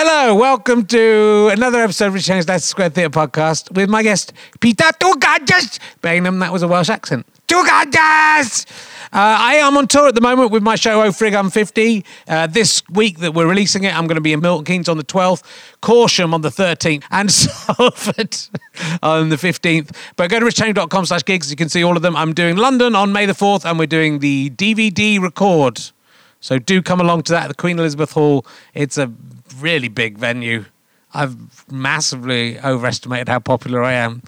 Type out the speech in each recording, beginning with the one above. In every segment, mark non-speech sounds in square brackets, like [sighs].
Hello, welcome to another episode of Rich Leicester Square Theatre podcast with my guest, Peter Tugajas. Baynham, that was a Welsh accent. Tugajas! Uh, I am on tour at the moment with my show Oh Frig I'm 50. Uh, this week that we're releasing it, I'm going to be in Milton Keynes on the 12th, Corsham on the 13th, and [laughs] Salford on the 15th. But go to richardherring.com slash gigs. You can see all of them. I'm doing London on May the 4th, and we're doing the DVD record. So do come along to that at the Queen Elizabeth Hall. It's a really big venue. I've massively overestimated how popular I am.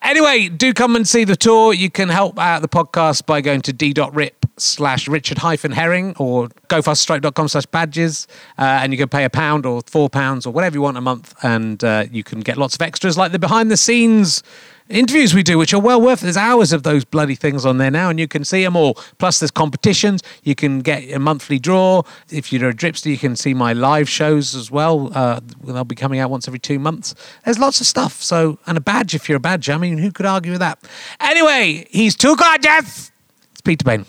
Anyway, do come and see the tour. You can help out the podcast by going to d.rip slash richard hyphen herring or gofasterstripe.com slash badges. Uh, and you can pay a pound or four pounds or whatever you want a month. And uh, you can get lots of extras like the behind the scenes interviews we do, which are well worth. There's hours of those bloody things on there now, and you can see them all. Plus, there's competitions. You can get a monthly draw. If you're a dripster, you can see my live shows as well. Uh, they'll be coming out once every two months. There's lots of stuff. So, and a badge if you're a badger. I mean, who could argue with that? Anyway, he's too gorgeous. It's Peter Bain.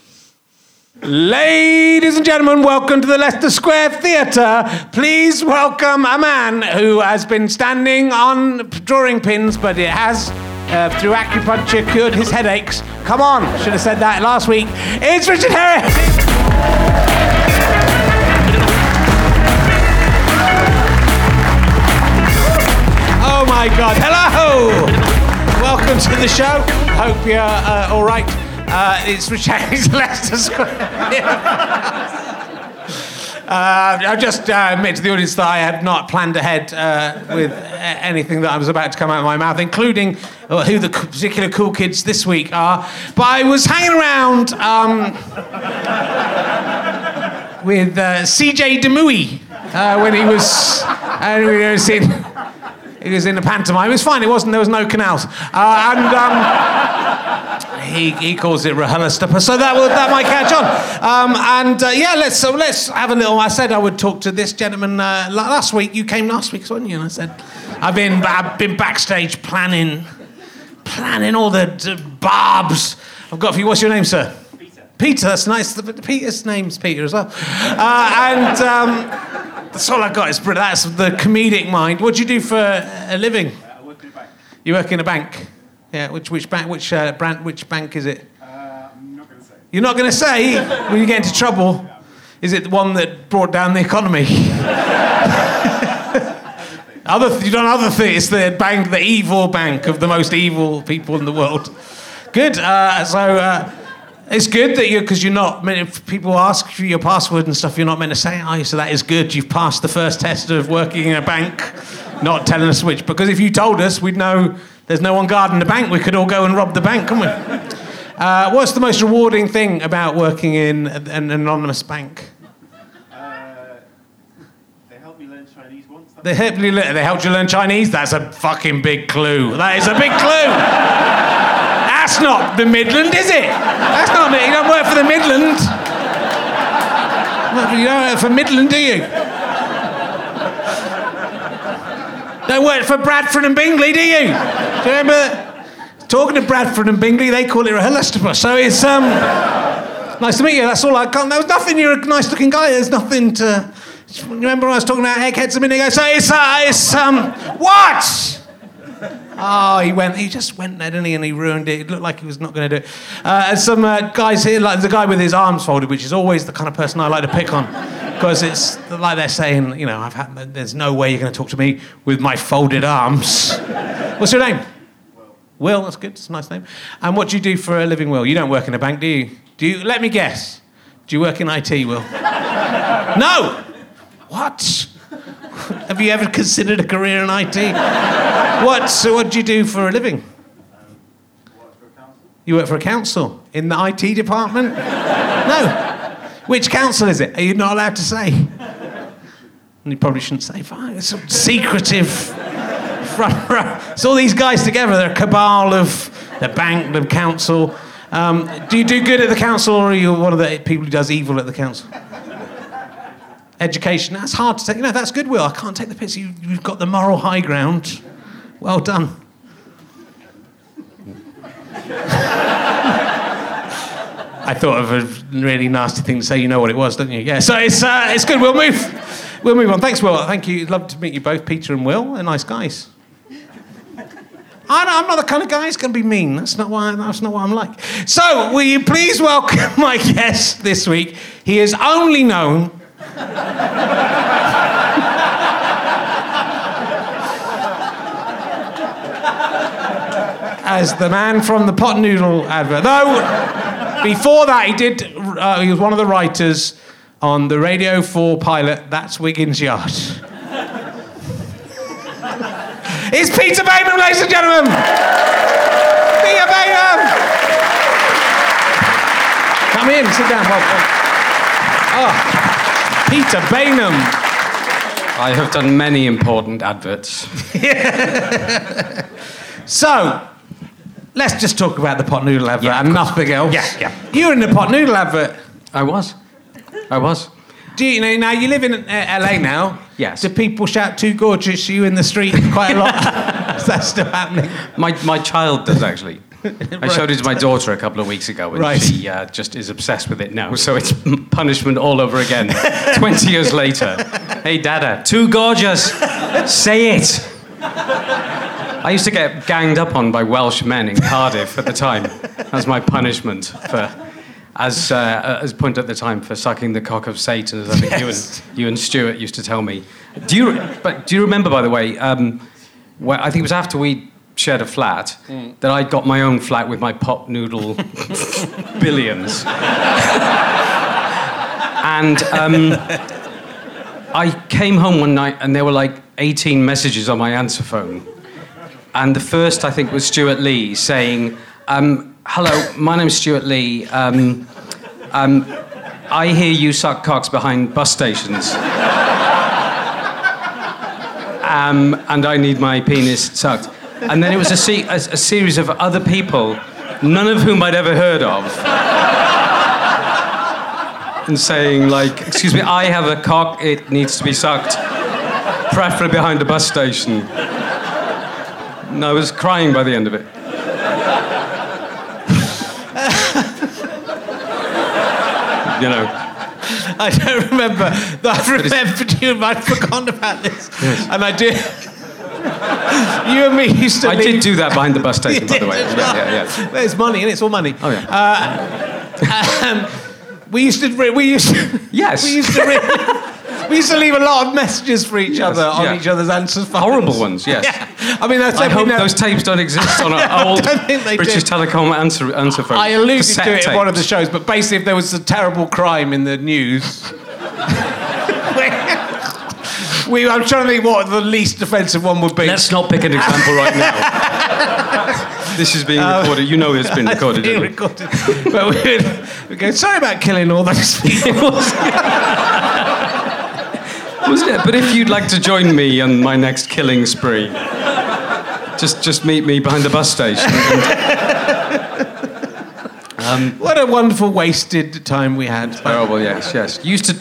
Ladies and gentlemen, welcome to the Leicester Square Theatre. Please welcome a man who has been standing on drawing pins, but it has, uh, through acupuncture, cured his headaches. Come on, should have said that last week. It's Richard Herring. Oh my God! Hello. Welcome to the show. Hope you're uh, all right. Uh, it's Richard Leicester [laughs] Square. Uh, I just uh, admit to the audience that I had not planned ahead uh, with anything that I was about to come out of my mouth, including who the particular cool kids this week are. But I was hanging around um, with CJ de Mooi uh, when he was, we was in. He was in a pantomime. It was fine. It wasn't. There was no canals, uh, and um, he, he calls it Rahulastapa, so that will, that might catch on. Um, and uh, yeah, let's so let's have a little. I said I would talk to this gentleman uh, last week. You came last week, wasn't you? And I said I've been I've been backstage planning planning all the d- barbs. I've got for you. What's your name, sir? Peter. Peter. That's nice. Peter's name's Peter as well. Uh, and um, that's all I got. Is that's the comedic mind. What do you do for a living? I work in a bank. You work in a bank. Yeah. Which which bank? Which uh, brand? Which bank is it? Uh, I'm not going to say. You're not going to say when you get into trouble. Is it the one that brought down the economy? [laughs] other you've done other things. It's the bank, the evil bank of the most evil people in the world. Good. Uh, so uh, it's good that you because you're not. meant- If people ask for your password and stuff, you're not meant to say you? So that is good. You've passed the first test of working in a bank, not telling us which. Because if you told us, we'd know there's no one guarding the bank. We could all go and rob the bank, couldn't we? Uh, what's the most rewarding thing about working in an anonymous bank? Uh, they helped me learn Chinese once. They helped you. le- They helped you learn Chinese. That's a fucking big clue. That is a big clue. That's not the Midland, is it? That's not. You don't work for the Midland. You don't work for Midland, do you? Don't work for Bradford and Bingley, do you? Do you remember? Talking to Bradford and Bingley, they call it a Helestopus. So it's um, nice to meet you. That's all I can't. There was nothing. You're a nice-looking guy. There's nothing to. Remember I was talking about eggheads a minute ago? So it's uh, it's um, what? Oh, he went. He just went there, didn't he? And he ruined it. It looked like he was not going to do it. Uh, and some uh, guys here, like the guy with his arms folded, which is always the kind of person I like to pick on, [laughs] because it's like they're saying, you know, I've had. There's no way you're going to talk to me with my folded arms. [laughs] What's your name? Will, that's good. It's a nice name. And what do you do for a living, Will? You don't work in a bank, do you? Do you? Let me guess. Do you work in IT, Will? [laughs] no. What? Have you ever considered a career in IT? What? So, what do you do for a living? You work for a council in the IT department? No. Which council is it? Are you not allowed to say? And you probably shouldn't say. Fine. It's a secretive front. It's all these guys together. They're a cabal of the bank, the council. Um, do you do good at the council, or are you one of the people who does evil at the council? Education. That's hard to take. You know, that's good, Will. I can't take the piss. You, you've got the moral high ground. Well done. I thought of a really nasty thing to say. You know what it was, don't you? Yeah. So it's uh, it's good. We'll move We'll move on. Thanks, Will. Thank you. Love to meet you both, Peter and Will. They're nice guys. I'm not the kind of guy who's going to be mean. That's not why. That's not what I'm like. So, will you please welcome [laughs] my guest this week? He is only known. [laughs] as the man from the pot noodle advert. Though, before that, he did. Uh, he was one of the writers on the Radio 4 pilot. That's Wiggins Yard. [laughs] it's Peter Baynham, ladies and gentlemen. Peter Baynham. Come in, sit down. Welcome. Oh, Peter Baynham. I have done many important adverts. [laughs] So, let's just talk about the pot noodle advert Yeah, and nothing else. Yeah, yeah. You were in the pot noodle advert. I was. I was. Do you know now you live in uh, LA now? Yes. Do people shout "too gorgeous" to you in the street quite a lot? [laughs] Is that still happening? My, my child does actually. I showed it to my daughter a couple of weeks ago, and Right. she uh, just is obsessed with it now. So it's punishment all over again. [laughs] Twenty years later, hey Dada, too gorgeous. Say it. I used to get ganged up on by Welsh men in Cardiff at the time. That was my punishment for, as uh, as point at the time for sucking the cock of Satan, as I think Yes. you and you and Stuart used to tell me. Do you? But do you remember, by the way? Um, where, I think it was after we shared a flat that I got my own flat with my pop noodle [laughs] billions. and um, I came home one night and there were like 18 messages on my answer phone. And the first, I think, was Stewart Lee saying, um, Hello, my name's Stewart Lee. Um, um, I hear you suck cocks behind bus stations. Um, and I need my penis sucked. And then it was a, se- a, a series of other people, none of whom I'd ever heard of. And saying, like, excuse me, I have a cock, it needs to be sucked, preferably behind a bus station. And I was crying by the end of it. you know, I don't remember. I've remembered you. I'd forgotten about this, and I do. [laughs] you and me used to. I leave- did do that behind the bus [laughs] station, by the way. Yeah, yeah, yeah. There's money, and it's all money. Oh, yeah. Um, we used to. re- We used. To, Yes. We used to. Re- we used to leave a lot of messages for each other on yeah. each other's answers phones. Horrible ones, yes. [laughs] Yeah. I mean, that's I hope no- those tapes don't exist on an old don't think they British do. Telecom answer, answer phone. I alluded Cassette to it in one of the shows, but basically, if there was a terrible crime in the news, we, I'm trying to think what the least offensive one would be. Let's not pick an example right now. [laughs] this is being uh, recorded. You know it's been [laughs] recorded. Being isn't it? recorded. but we would we go, sorry about killing all those [laughs] people. Wasn't it? But if you'd like to join me on my next killing spree, just just meet me behind the bus station. And, what a wonderful wasted time we had. terrible, yes, yes. Used to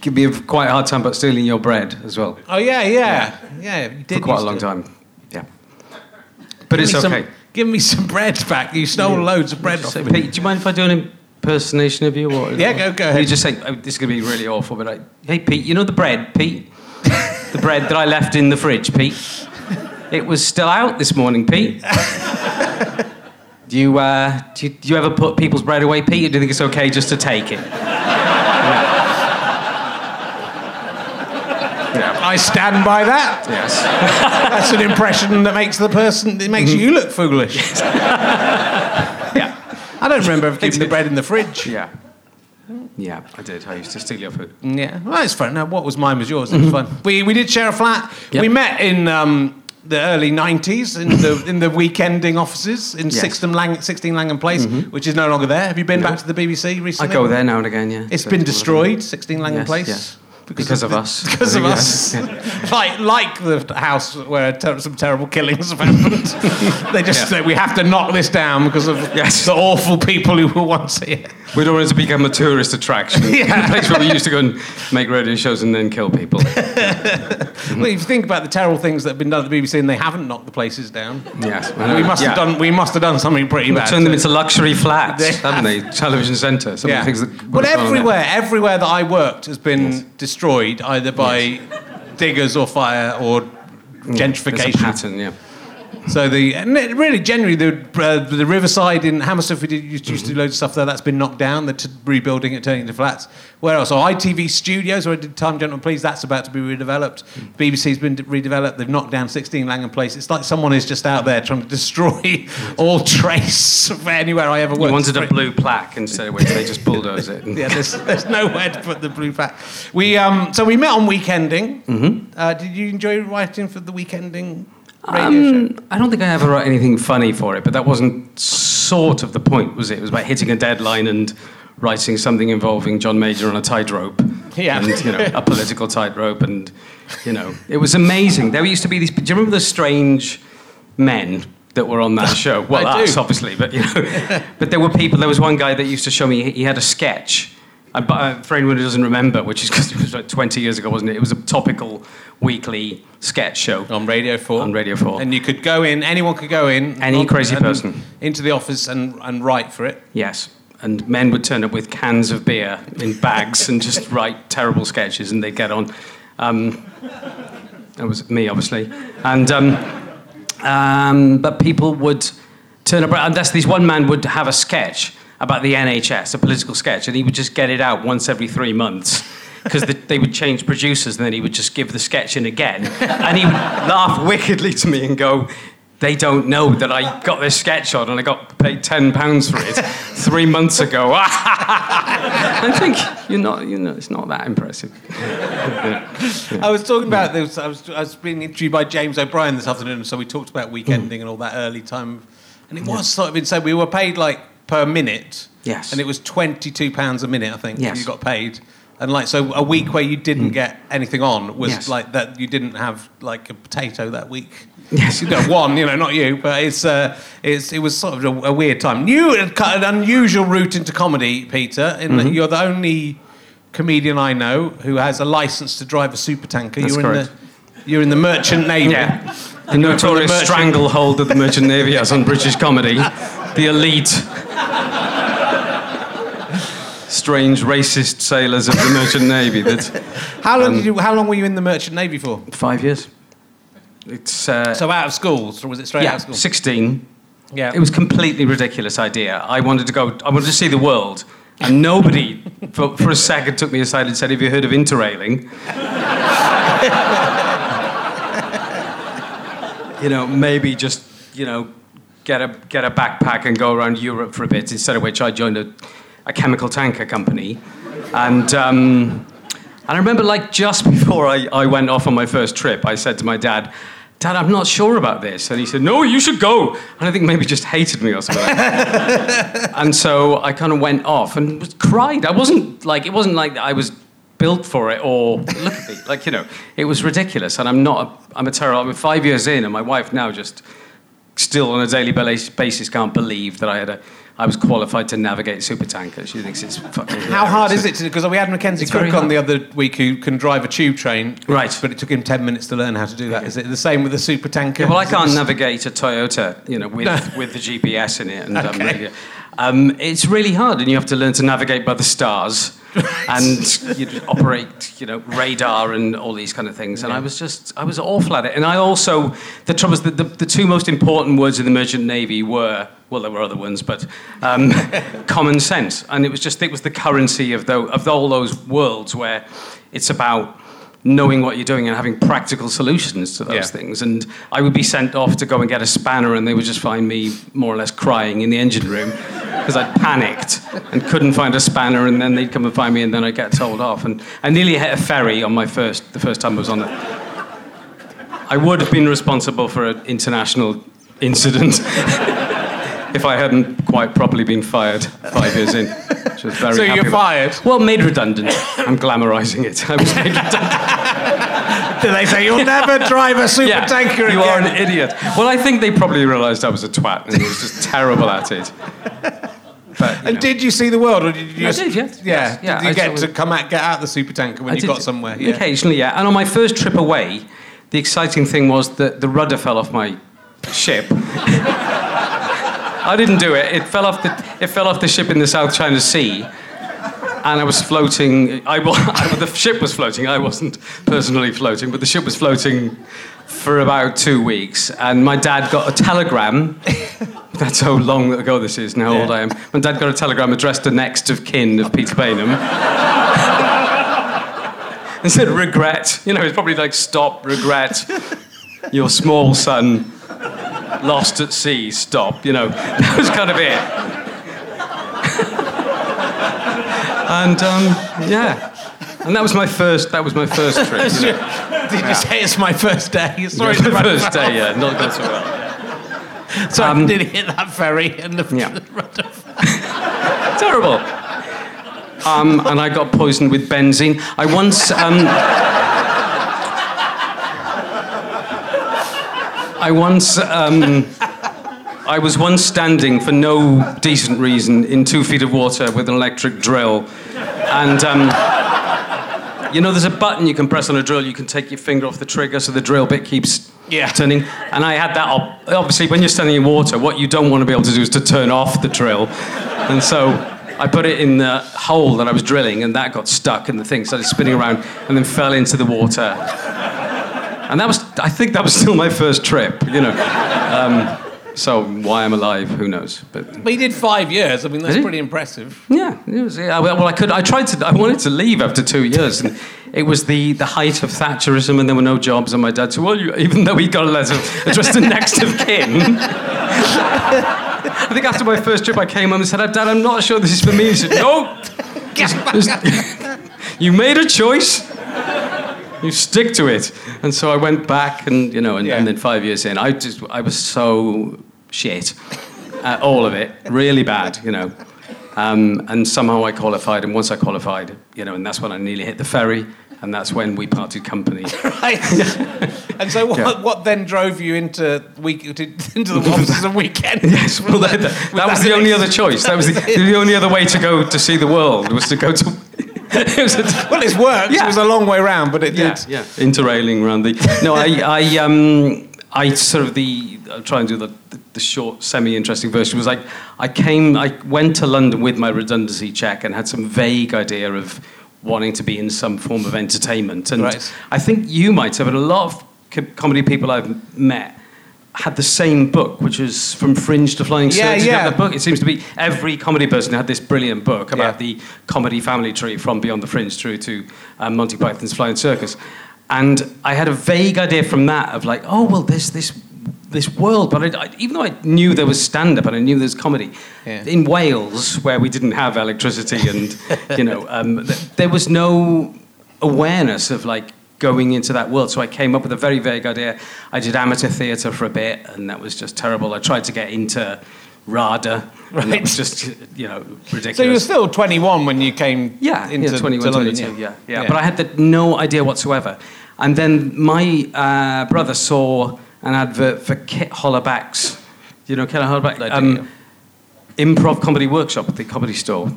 give me a quite a hard time about stealing your bread as well Oh, yeah, yeah. Yeah, you did for quite a long to. time. Yeah. But Give it's me some- okay. give me some bread back. You stole loads of bread So. Pete, do you mind if I do an impersonation of you? Or, Yeah, go- go You ahead. just say, oh, this is going to be really awful, but like, hey, Pete, you know the bread, Pete? the bread that I left in the fridge, Pete? It was still out this morning, Pete. [laughs] do, you, uh, do, you, do you ever put people's bread away, Pete, or do you think it's okay just to take it? Yeah. I stand by that. Yes. [laughs] That's an impression that makes the person, it makes mm-hmm. you look foolish. [laughs] Yeah. I don't remember ever keeping the bread in the fridge. Yeah. Yeah, I did. I used to steal your food. Yeah, well, it's fun. No, what was mine was yours. It was mm-hmm. fun. We, we did share a flat. Yep. We met in um, the early 90s in the, in the weekending offices in Yes. 16 Lang, 16 Langham Place, mm-hmm. which is no longer there. Have you been back to the BBC recently? I go there now and again, yeah. It's So been destroyed, 16 Langham Yes, Place. yes. Because of the- us. Because of [laughs] us. [laughs] like, like the house where ter- some terrible killings have happened. [laughs] they just say, we have to knock this down because of Yes. the awful people who were once here. We don't want it to become a tourist attraction. Yeah. a place where we used to go and make radio shows and then kill people. Well, if you think about the terrible things that have been done at the BBC and they haven't knocked the places down, Yes. we must have done. We must have done something pretty bad. Turned them into luxury flats, They haven't they? Television centre. Yeah. of the things that. but would've gone on there. everywhere, everywhere that I worked has been destroyed destroyed either by diggers or fire or There's a gentrification. pattern, yeah. So the and really generally the uh, the riverside in Hammersmith we did used to, used to do loads of stuff there. That's been knocked down. They're t- rebuilding it, turning it into flats. Where else? Oh, ITV Studios, where I did Time Gentlemen Please. That's about to be redeveloped. BBC's been de- redeveloped. They've knocked down 16 Langham Place. It's like someone is just out there trying to destroy [laughs] all trace of anywhere I ever worked. You wanted a blue plaque instead of which they just bulldoze it. [laughs] Yeah, there's, there's nowhere to put the blue plaque. We um, so we met on Weekending. Mm-hmm. Uh, did you enjoy writing for the Weekending? Um, I don't think I ever wrote anything funny for it, but that wasn't sort of the point, was it? It was about hitting a deadline and writing something involving John Major on a tightrope. Yeah. And, you know, a political tightrope. And, you know, it was amazing. There used to be these. Do you remember the strange men that were on that [laughs] show? Well, I do. us, obviously, but, you know. but there were people. There was one guy that used to show me, he had a sketch. But, uh, for anyone who doesn't remember, which is because it was like 20 years ago, wasn't it? It was a topical weekly sketch show. on Radio 4. On Radio 4. And you could go in, anyone could go in. Any on- crazy person. Into the office and, and write for it. Yes. And men would turn up with cans of beer in bags and just [laughs] write terrible sketches, and they'd get on. Um, that was me, obviously. And um, um, but people would turn up, and that's this one man would have a sketch about the NHS, a political sketch, and he would just get it out once every three months. Because the, they would change producers, and then he would just give the sketch in again. And he would laugh wickedly to me and go, They don't know that I got this sketch on and I got paid £10 for it three months ago. [laughs] I think you're not, you know, it's not that impressive. [laughs] I was talking about this. I was, I was being interviewed by James O'Brien this afternoon, so we talked about weekending and all that early time. And it was sort of insane. We were paid like per minute. Yes. And it was £22 a minute, I think, Yes. you got paid. And like, so a week where you didn't get anything on was Yes. like that, you didn't have like a potato that week. Yes. You know, one, you know, not you, but it's, uh, it's, it was sort of a, a weird time. You had an unusual route into comedy, Peter, in Mm-hmm. you're the only comedian I know who has a license to drive a supertanker. That's you're correct. in the you're in the merchant navy. Yeah. The And you're from notorious stranglehold that the Merchant Navy has on British comedy. The elite. Strange racist sailors of the Merchant Navy. That's How long Um, did you? How long were you in the merchant navy for? five years. It's uh, So out of school, or was it straight out yeah, of school? 16. Yeah. It was a completely ridiculous idea. I wanted to go, I wanted to see the world. And nobody, for, for a second, took me aside and said, Have you heard of interrailing? [laughs] you know, maybe just, you know, get a, get a backpack and go around Europe for a bit, instead of which I joined a, a chemical tanker company. And, um, and I remember, like, just before I, I went off on my first trip, I said to my dad, Dad, I'm not sure about this. And he said, No, you should go. And I think maybe just hated me or something. [laughs] and so I kind of went off and was, cried. I wasn't like, it wasn't like I was built for it or look at me. Like, you know, it was ridiculous. And I'm not, a, I'm a terrible, I'm five years in, and my wife now just still on a daily basis can't believe that I had a, I was qualified to navigate supertanker. She thinks it's fucking. How hard is it? Because we had Mackenzie Crook on the other week who can drive a tube train. Right. But it took him ten minutes to learn how to do that. Is it the same with the super tanker? Yeah, well, I can't [laughs] navigate a Toyota, you know, with, No. with the GPS in it and um, [laughs] Okay. radio. Um, it's really hard, and you have to learn to navigate by the stars and you know, operate, you know, radar and all these kind of things. And I was just, I was awful at it. And I also, the trouble is that the, the two most important words in the Merchant Navy were, well, there were other ones, but um, [laughs] common sense. And it was just, it was the currency of, the, of all those worlds where it's about knowing what you're doing and having practical solutions to those Yeah. things. And I would be sent off to go and get a spanner, and they would just find me more or less crying in the engine room because I'd panicked and couldn't find a spanner. And then they'd come and find me, and then I'd get told off. And I nearly hit a ferry on my first, the first time I was on it. I would have been responsible for an international incident [laughs] if I hadn't quite properly been fired five years in. Which was very So happy you're about. fired. Well, made redundant. I'm glamorising it. I was made redundant. [laughs] Do they say you'll never drive a super Yeah, tanker you are an idiot. Well, I think they probably realised I was a twat and was just terrible at it. But, And know. did you see the world, or did you? I did, yes. Yeah. Yes, yeah, Did you I get to come out, get out the super tanker when I you did got somewhere? Yeah. Occasionally, yeah. And on my first trip away, the exciting thing was that the rudder fell off my ship. I didn't do it. It fell off the it fell off the ship in the South China Sea. and I was floating. I, wa- [laughs] the ship was floating. I wasn't personally floating, but the ship was floating for about two weeks. And my dad got a telegram. [laughs] That's how long ago this is and how old I am. My dad got a telegram addressed to next of kin of Peter Baynham. [laughs] and said, regret. You know, it's probably like, stop, regret. Your small son lost at sea, stop. You know, [laughs] that was kind of it. and um, yeah. And that was my first. That was my first trip. You know. [laughs] Did you say it's my first day? Sorry, to my first day. Yeah, not going so well. So Um, I did hit that ferry and the Yeah. [laughs] Terrible. Um, and I got poisoned with benzene. I once. Um, I once. Um, I was once standing for no decent reason in two feet of water with an electric drill, and. Um, you know, there's a button you can press on a drill. You can take your finger off the trigger so the drill bit keeps Yeah. turning. And I had that. Op- obviously, when you're standing in water, what you don't want to be able to do is to turn off the drill. And so I put it in the hole that I was drilling, and that got stuck, and the thing started spinning around, and then fell into the water. And that was, I think, that was still my first trip. You know. Um, so why I'm alive, who knows? But But you did five years. I mean, that's pretty impressive. yeah, it was. Yeah, well, I could. I tried to. I wanted to leave after two years, and it was the the height of Thatcherism, and there were no jobs. And my dad said, "Well, you, even though he got a letter addressed to next of kin." I think after my first trip, I came home and said, "Dad, I'm not sure this is for me." He said, "No, [laughs] [laughs] you made a choice." You stick to it, and so I went back, and you know, and, Yeah. and then five years in, I just I was so shit, at all of it, really bad, you know. Um, and somehow I qualified, and once I qualified, you know, and that's when I nearly hit the ferry, and that's when we parted company. [laughs] Right. and so, what, Yeah. what then drove you into week to, into the offices of weekend? [laughs] yes, well, that, that, that was the only other choice. That was the, the only other way to go to see the world was to go to. [laughs] it was a, Well, it's worked. Yeah. It was a long way round, but it yeah, did. yeah, interrailing around the. No, I, [laughs] I, um, I sort of the. I'll try and do the, the, the short, semi-interesting version. Was like I came, I went to London with my redundancy check and had some vague idea of wanting to be in some form of entertainment. And Right. I think you might have, and a lot of comedy people I've met had the same book, which was From Fringe to Flying Yeah, Circus. Yeah. that book. It seems to be every comedy person had this brilliant book about Yeah. the comedy family tree from Beyond the Fringe through to um, Monty Python's Flying Circus. And I had a vague idea from that of like, oh, well, there's this this world, but I, I, even though I knew there was stand-up and I knew there was comedy, Yeah. in Wales, where we didn't have electricity and, [laughs] you know, um, th- there was no awareness of like going into that world. So I came up with a very vague idea. I did amateur theatre for a bit, and that was just terrible. I tried to get into RADA, and that was just, you know, ridiculous. So you were still 21 when you came Yeah, into yeah, 21, to London, 22, yeah. Yeah, yeah. But I had the, no idea whatsoever. And then my uh, brother saw an advert for Kit Hollerbach's, you know Kit Hollerbach? Do, improv comedy workshop at the comedy store.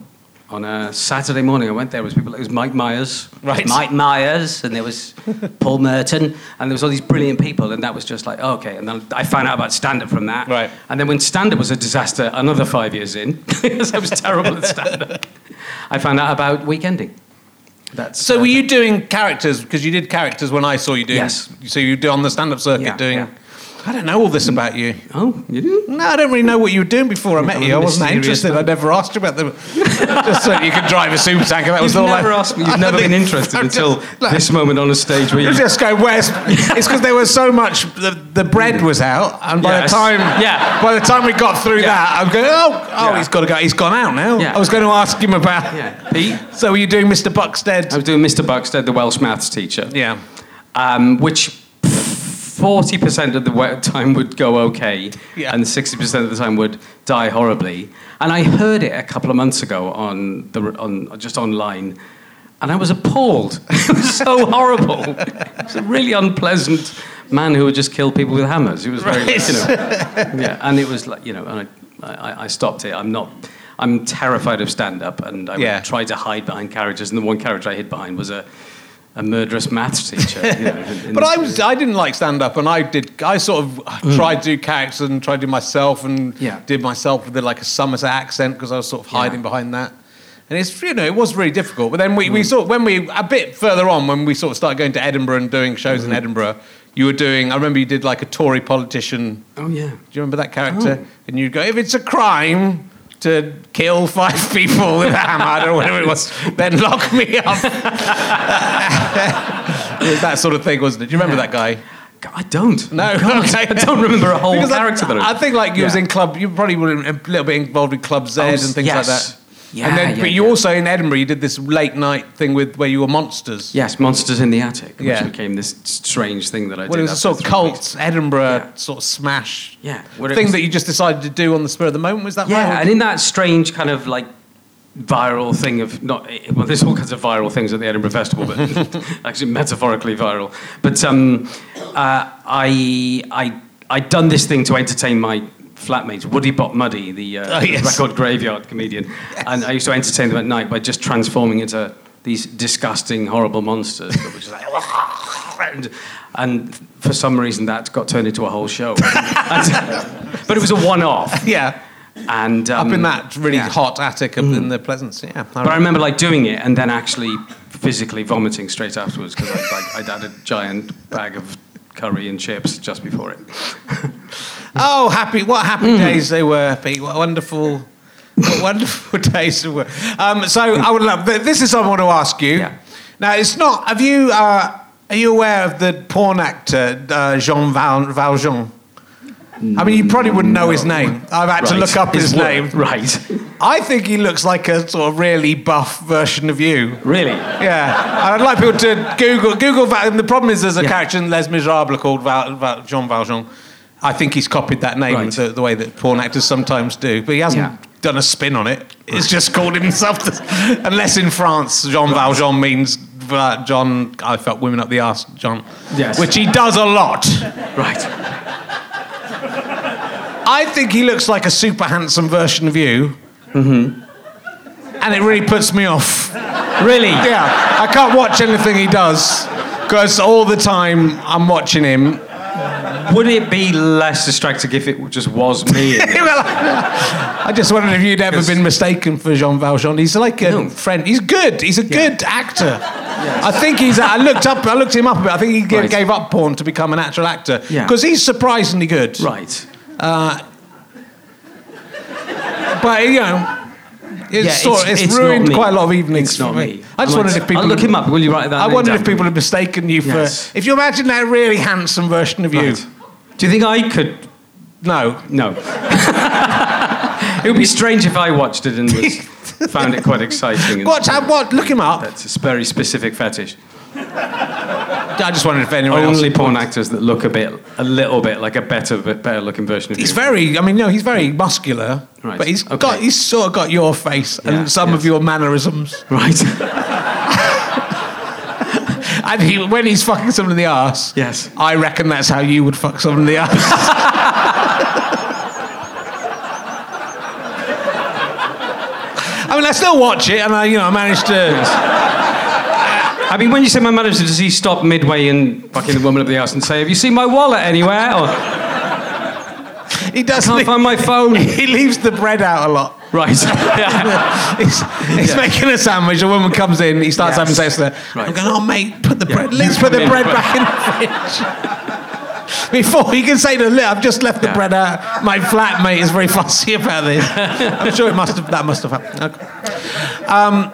On a Saturday morning, I went there. It was people. It was Mike Myers, Right. Mike Myers, and there was Paul Merton, and there was all these brilliant people, and that was just like oh, okay. And then I found out about stand-up from that. Right. And then when stand-up was a disaster, another five years in, [laughs] because I was terrible at stand-up, I found out about weekending. That's So uh, were you doing characters? Because you did characters when I saw you doing. Yes. So you do on the stand-up circuit Yeah, doing. yeah. I don't know all this about you. Oh, you didn't? No, I don't really know what you were doing before I met you. I wasn't interested. I never asked you about them. [laughs] Just so you could drive a super tanker. That was You've all never I, asked me. You've I never been interested until like- this moment on a stage where you. You just go, where's. It's because there was so much. The, the bread was out, and by Yes. the time. Yeah. By the time we got through Yeah. that, I'm going, oh, oh, Yeah. he's got to go. He's gone out now. Yeah. I was going to ask him about. Yeah, Pete. So were you doing Mr. Buckstead? I was doing Mr. Buckstead, the Welsh maths teacher. yeah. um, which 40% of the time would go okay, Yeah. and 60% of the time would die horribly. And I heard it a couple of months ago on the on just online, and I was appalled. [laughs] it was so horrible. It was a really unpleasant man who would just kill people with hammers. It was very, Right. you know, [laughs] yeah. And it was like, you know, and I, I, I stopped it. I'm not. I'm terrified of stand-up, and I Yeah. would try to hide behind characters. And the one character I hid behind was a, a murderous maths teacher. You know, in- in [laughs] But I was I didn't like stand up, and I did I sort of mm. tried to do characters and tried to do myself, and Yeah. did myself with like a Somerset accent because I was sort of hiding behind that. And it's you know it was really difficult. But then we, we mm. sort of, when we a bit further on when we sort of started going to Edinburgh and doing shows in mm. Edinburgh, you were doing. I remember you did like a Tory politician. Oh yeah. Do you remember that character? Oh. And you'd go if it's a crime. To kill five people with a hammer, I don't know whatever it was, then lock me up. it was [laughs] that sort of thing, wasn't it? Do you remember that guy? I don't. No, God, okay. I don't remember a whole Because I- character that I, think like you was in club. You probably were a little bit involved in Club Z Oh, and things yes. like that. Yeah, and then, yeah, but you yeah. also in Edinburgh, you did this late night thing with where you were monsters. Yes, Monsters in the Attic, which Yeah. became this strange thing that I did. Well, it was a sort of cult weeks. Edinburgh sort of smash Yeah, thing was- that you just decided to do on the spur of the moment. Was that Yeah, right? and in that strange kind of like viral thing of not well, there's all kinds of viral things at the Edinburgh Festival, but [laughs] [laughs] actually metaphorically viral. But um, uh, I I I'd done this thing to entertain my flatmates, Woody Bop Muddy, the uh, Oh, yes. record graveyard comedian, and I used to entertain them at night by just transforming into these disgusting, horrible monsters like. And, and for some reason, that got turned into a whole show. And- [laughs] but it was a one-off. [laughs] yeah, And um, up in that really yeah. hot attic up in the Pleasance. Yeah, But I remember like doing it and then actually physically vomiting straight afterwards because I'd, like, I'd had a giant bag of curry and chips just before it. [laughs] Oh, happy! What happy Mm. days they were, Pete. What wonderful, what wonderful [laughs] days they were. Um, so I would love. This is something I want to ask you. Yeah. Now it's not. Have you? Uh, are you aware of the porn actor uh, Jean Val- Valjean? I mean, you probably wouldn't know his name. I've had to look up his, work. name. Right. I think he looks like a sort of really buff version of you. Really? Yeah, I'd like people to Google Google. The problem is, there's a Yeah. character in Les Miserables called Val, Val, Jean Valjean. I think he's copied that name Right. the, the way that porn actors sometimes do, but he hasn't Yeah. done a spin on it. It's just called himself. The, unless in France, Jean Valjean means uh, John. I felt women up the arse, John. Yes. which he does a lot. Right. I think he looks like a super handsome version of you. Mm-hmm. And it really puts me off. Really? Yeah, I can't watch anything he does because all the time I'm watching him. Would it be less distracting if it just was me? [laughs] Well, I just wondered if you'd ever been mistaken for Jean Valjean. He's like a No. friend. He's good. He's a good actor. I think he's. I looked up. I looked him up a bit. I think he gave, Right. gave up porn to become an actual actor Yeah. because he's surprisingly good. right. Uh, but you know, it's, Yeah, sort it's- it's, it's ruined quite a lot of evenings It's not for me. me. I just I might- wondered if people. I'll look him up. Will you write that I wondered if people had mistaken you for. If you imagine that really handsome version of you. Right. Do you think I could? No. No. [laughs] it would be strange if I watched it and was, [laughs] found it quite exciting. What? uh, What? Look him up. That's a very specific fetish. I just wondered if anyone else. Only porn actors that look a bit, a little bit like a better, better looking version of He's you. very. I mean, no, he's very muscular, Right, but he's okay. got. He's sort of got your face and Yeah, some of your mannerisms. right. [laughs] And he, when he's fucking someone in the ass, Yes. I reckon that's how you would fuck someone in the ass. [laughs] I mean, I still watch it, and I, you know, I managed to. I mean, when you say my manager, does he stop midway and fucking the woman up the ass and say, "Have you seen my wallet anywhere?" Or He does. can't leave- find my phone. [laughs] He leaves the bread out a lot. right. Yeah. [laughs] he's he's Yeah. making a sandwich. A woman comes in. He starts Yes. having sex with her. Right. I'm going, oh mate, put the bread. Let's put the bread back in the fridge. [laughs] [laughs] Before you can say to Liv, I've just left the Yeah. bread out. My flatmate is very [laughs] fussy about this. I'm sure it must have that must have happened. Okay. Um,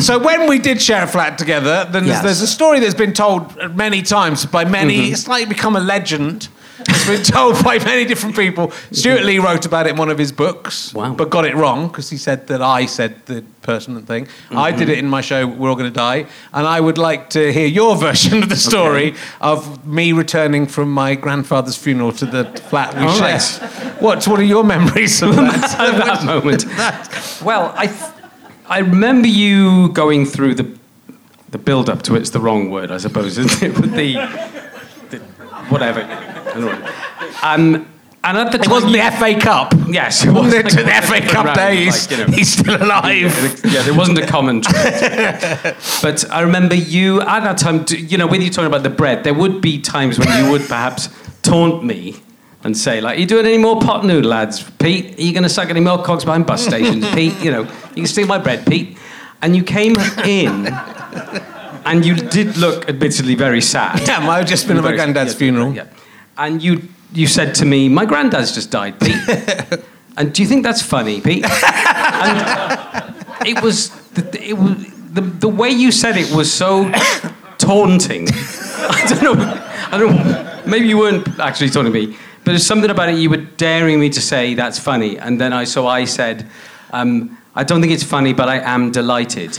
So when we did share a flat together, then there's, Yes. there's a story that's been told many times by many. It's like become a legend. It's been told by many different people. Stewart Lee wrote about it in one of his books, Wow. but got it wrong because he said that I said the pertinent thing. I did mm-hmm. it in my show, We're All Going to Die, and I would like to hear your [laughs] version of the story of me returning from my grandfather's funeral to the flat we All share. right. What, what are your memories of that? [laughs] At that moment. Well, I, th- I remember you going through the, the build up to it's the wrong word, I suppose, isn't it? With the, the whatever. I. Um, and at the It time, wasn't the FA Cup. Yes, it Wasn't it was the FA Cup Round, days? like, you know. He's still alive. yeah, there wasn't a commentary. [laughs] but I remember you at that time, you know, when you're talking about the bread, there would be times when you would perhaps taunt me and say, like, are you doing any more pot noodle lads? Pete, are you going to suck any more cogs behind bus stations? [laughs] Pete, you know, You can steal my bread, Pete. And you came in, and you did look admittedly very sad. Yeah, I've just been at my granddad's yeah, funeral. yeah. And you you said to me, "My granddad's just died, Pete." [laughs] and do you think that's funny, Pete? [laughs] and it was the, it was the, the way you said it was so taunting. I don't know. I don't. Maybe you weren't actually taunting me, but there's something about it. You were daring me to say that's funny, and then I so I said. Um, I don't think it's funny, but I am delighted. [laughs]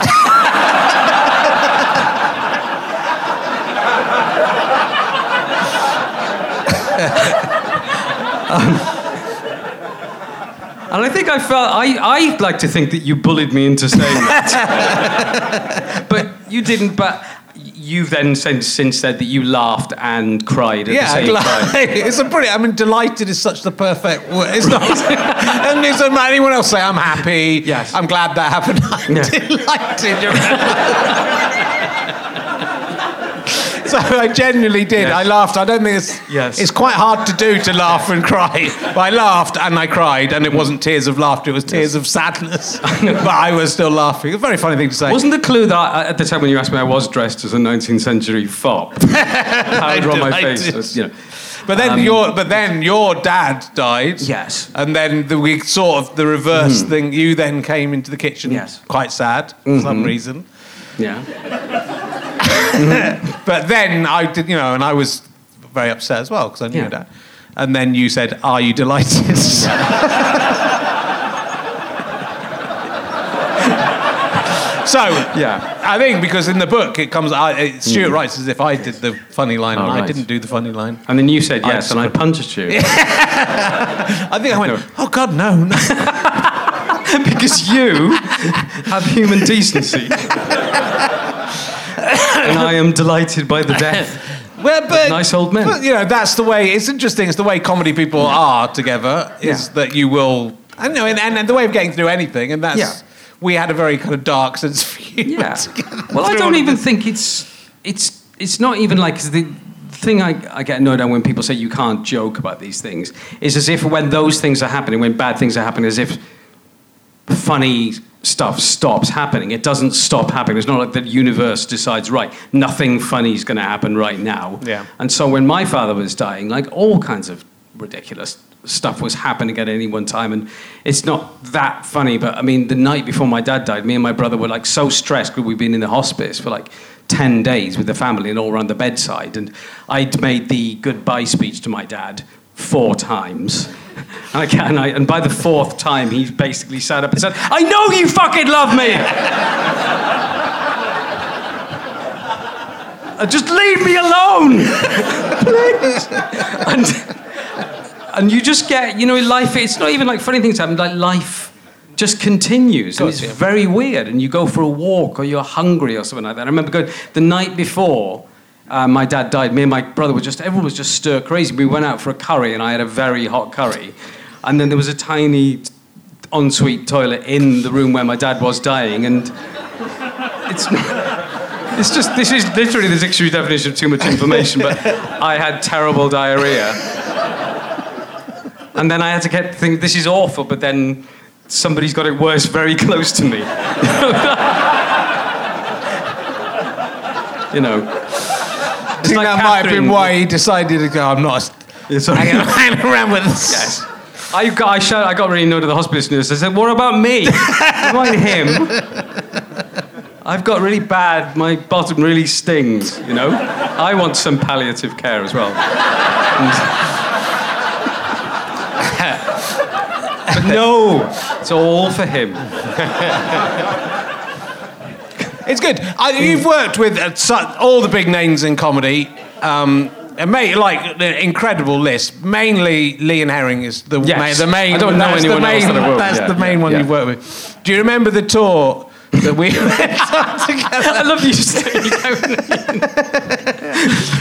think I felt I I like to think that you bullied me into saying that, [laughs] but you didn't. But you've then since since said that you laughed and cried at Yeah, the same time. [laughs] it's a brilliant. I mean, delighted is such the perfect word. It's not. [laughs] and it's not anyone else say I'm happy. Yes. I'm glad that happened. I'm Yeah. delighted. So [laughs] I genuinely did. Yes. I laughed. I don't think it's. Yes. It's quite hard to do to laugh and cry. [laughs] But I laughed and I cried, and it wasn't tears of laughter. It was tears of sadness. [laughs] but I was still laughing. A very funny thing to say. Wasn't the clue that I, at the time when you asked me, I was dressed as a 19th century fop? Powder on my face, was, you know. But then Um, your but then your dad died. Yes. And then the, we sort of the reverse hmm. thing. You then came into the kitchen. Yes. Quite sad for some mm-hmm. reason. Yeah. [laughs] But then I did, you know, and I was very upset as well because I knew Yeah. that. And then you said, "Are you delighted?" [laughs] so Yeah. I think because in the book it comes, I, it, mm. Stewart writes as if I did the funny line, Oh, and I didn't do the funny line. And then you said yes, I- and I punched you. [laughs] I think I went, "Oh God, no!" no. because you have human decency. And I am delighted by the death. [laughs] Well, but Nice old men. But, you know, that's the way. It's interesting. It's the way comedy people are together. Is Yeah. that you will? I know, and, and, and the way of getting through anything, and that's. Yeah. We had a very kind of dark sense of humour Yeah. [laughs] Well, I don't even think it's it's it's not even like 'cause the thing I, I get annoyed at when people say you can't joke about these things is as if when those things are happening, when bad things are happening, as if funny stuff stops happening. It doesn't stop happening. It's not like the universe decides, right, nothing funny is going to happen right now. Yeah. And so when my father was dying, like all kinds of ridiculous stuff was happening at any one time. And it's not that funny, but I mean, the night before my dad died, me and my brother were like so stressed because we'd been in the hospice for like 10 days with the family and all around the bedside. And I'd made the goodbye speech to my dad four times. [laughs] And, I and, I, and by the fourth time, he basically sat up and said, I know you fucking love me! Uh, [laughs] Just leave me alone! [laughs] Please! And, and you just get, you know, in life, it's not even like funny things happen, like life just continues. And it's very weird. And you go for a walk or you're hungry or something like that. I remember going the night before uh, my dad died, me and my brother were just, everyone was just stir crazy. We went out for a curry and I had a very hot curry. And then there was a tiny ensuite toilet in the room where my dad was dying. And it's it's just, this is literally the dictionary definition of too much information, but I had terrible diarrhea. And then I had to get think this is awful, but then somebody's got it worse very close to me. [laughs] you know. I think that might have been why he decided to go. I'm not Yes, hanging, hanging around with us. Yes. I got, I, shot, I got really annoyed at the hospice nurse. I said, What about me? [laughs] What about him? I've got really bad, my bottom really stings, you know? I want some palliative care as well. And- [laughs] but no, it's all for him. [laughs] It's good. I, you've worked with uh, all the big names in comedy. Um, and mate, like an incredible list. Mainly, Lee and Herring is the Yes. main. The main. I don't know that's the anyone else main, that I with. That's Yeah, the main yeah, one yeah. you've worked with. Do you remember the tour that we went on together? I love you saying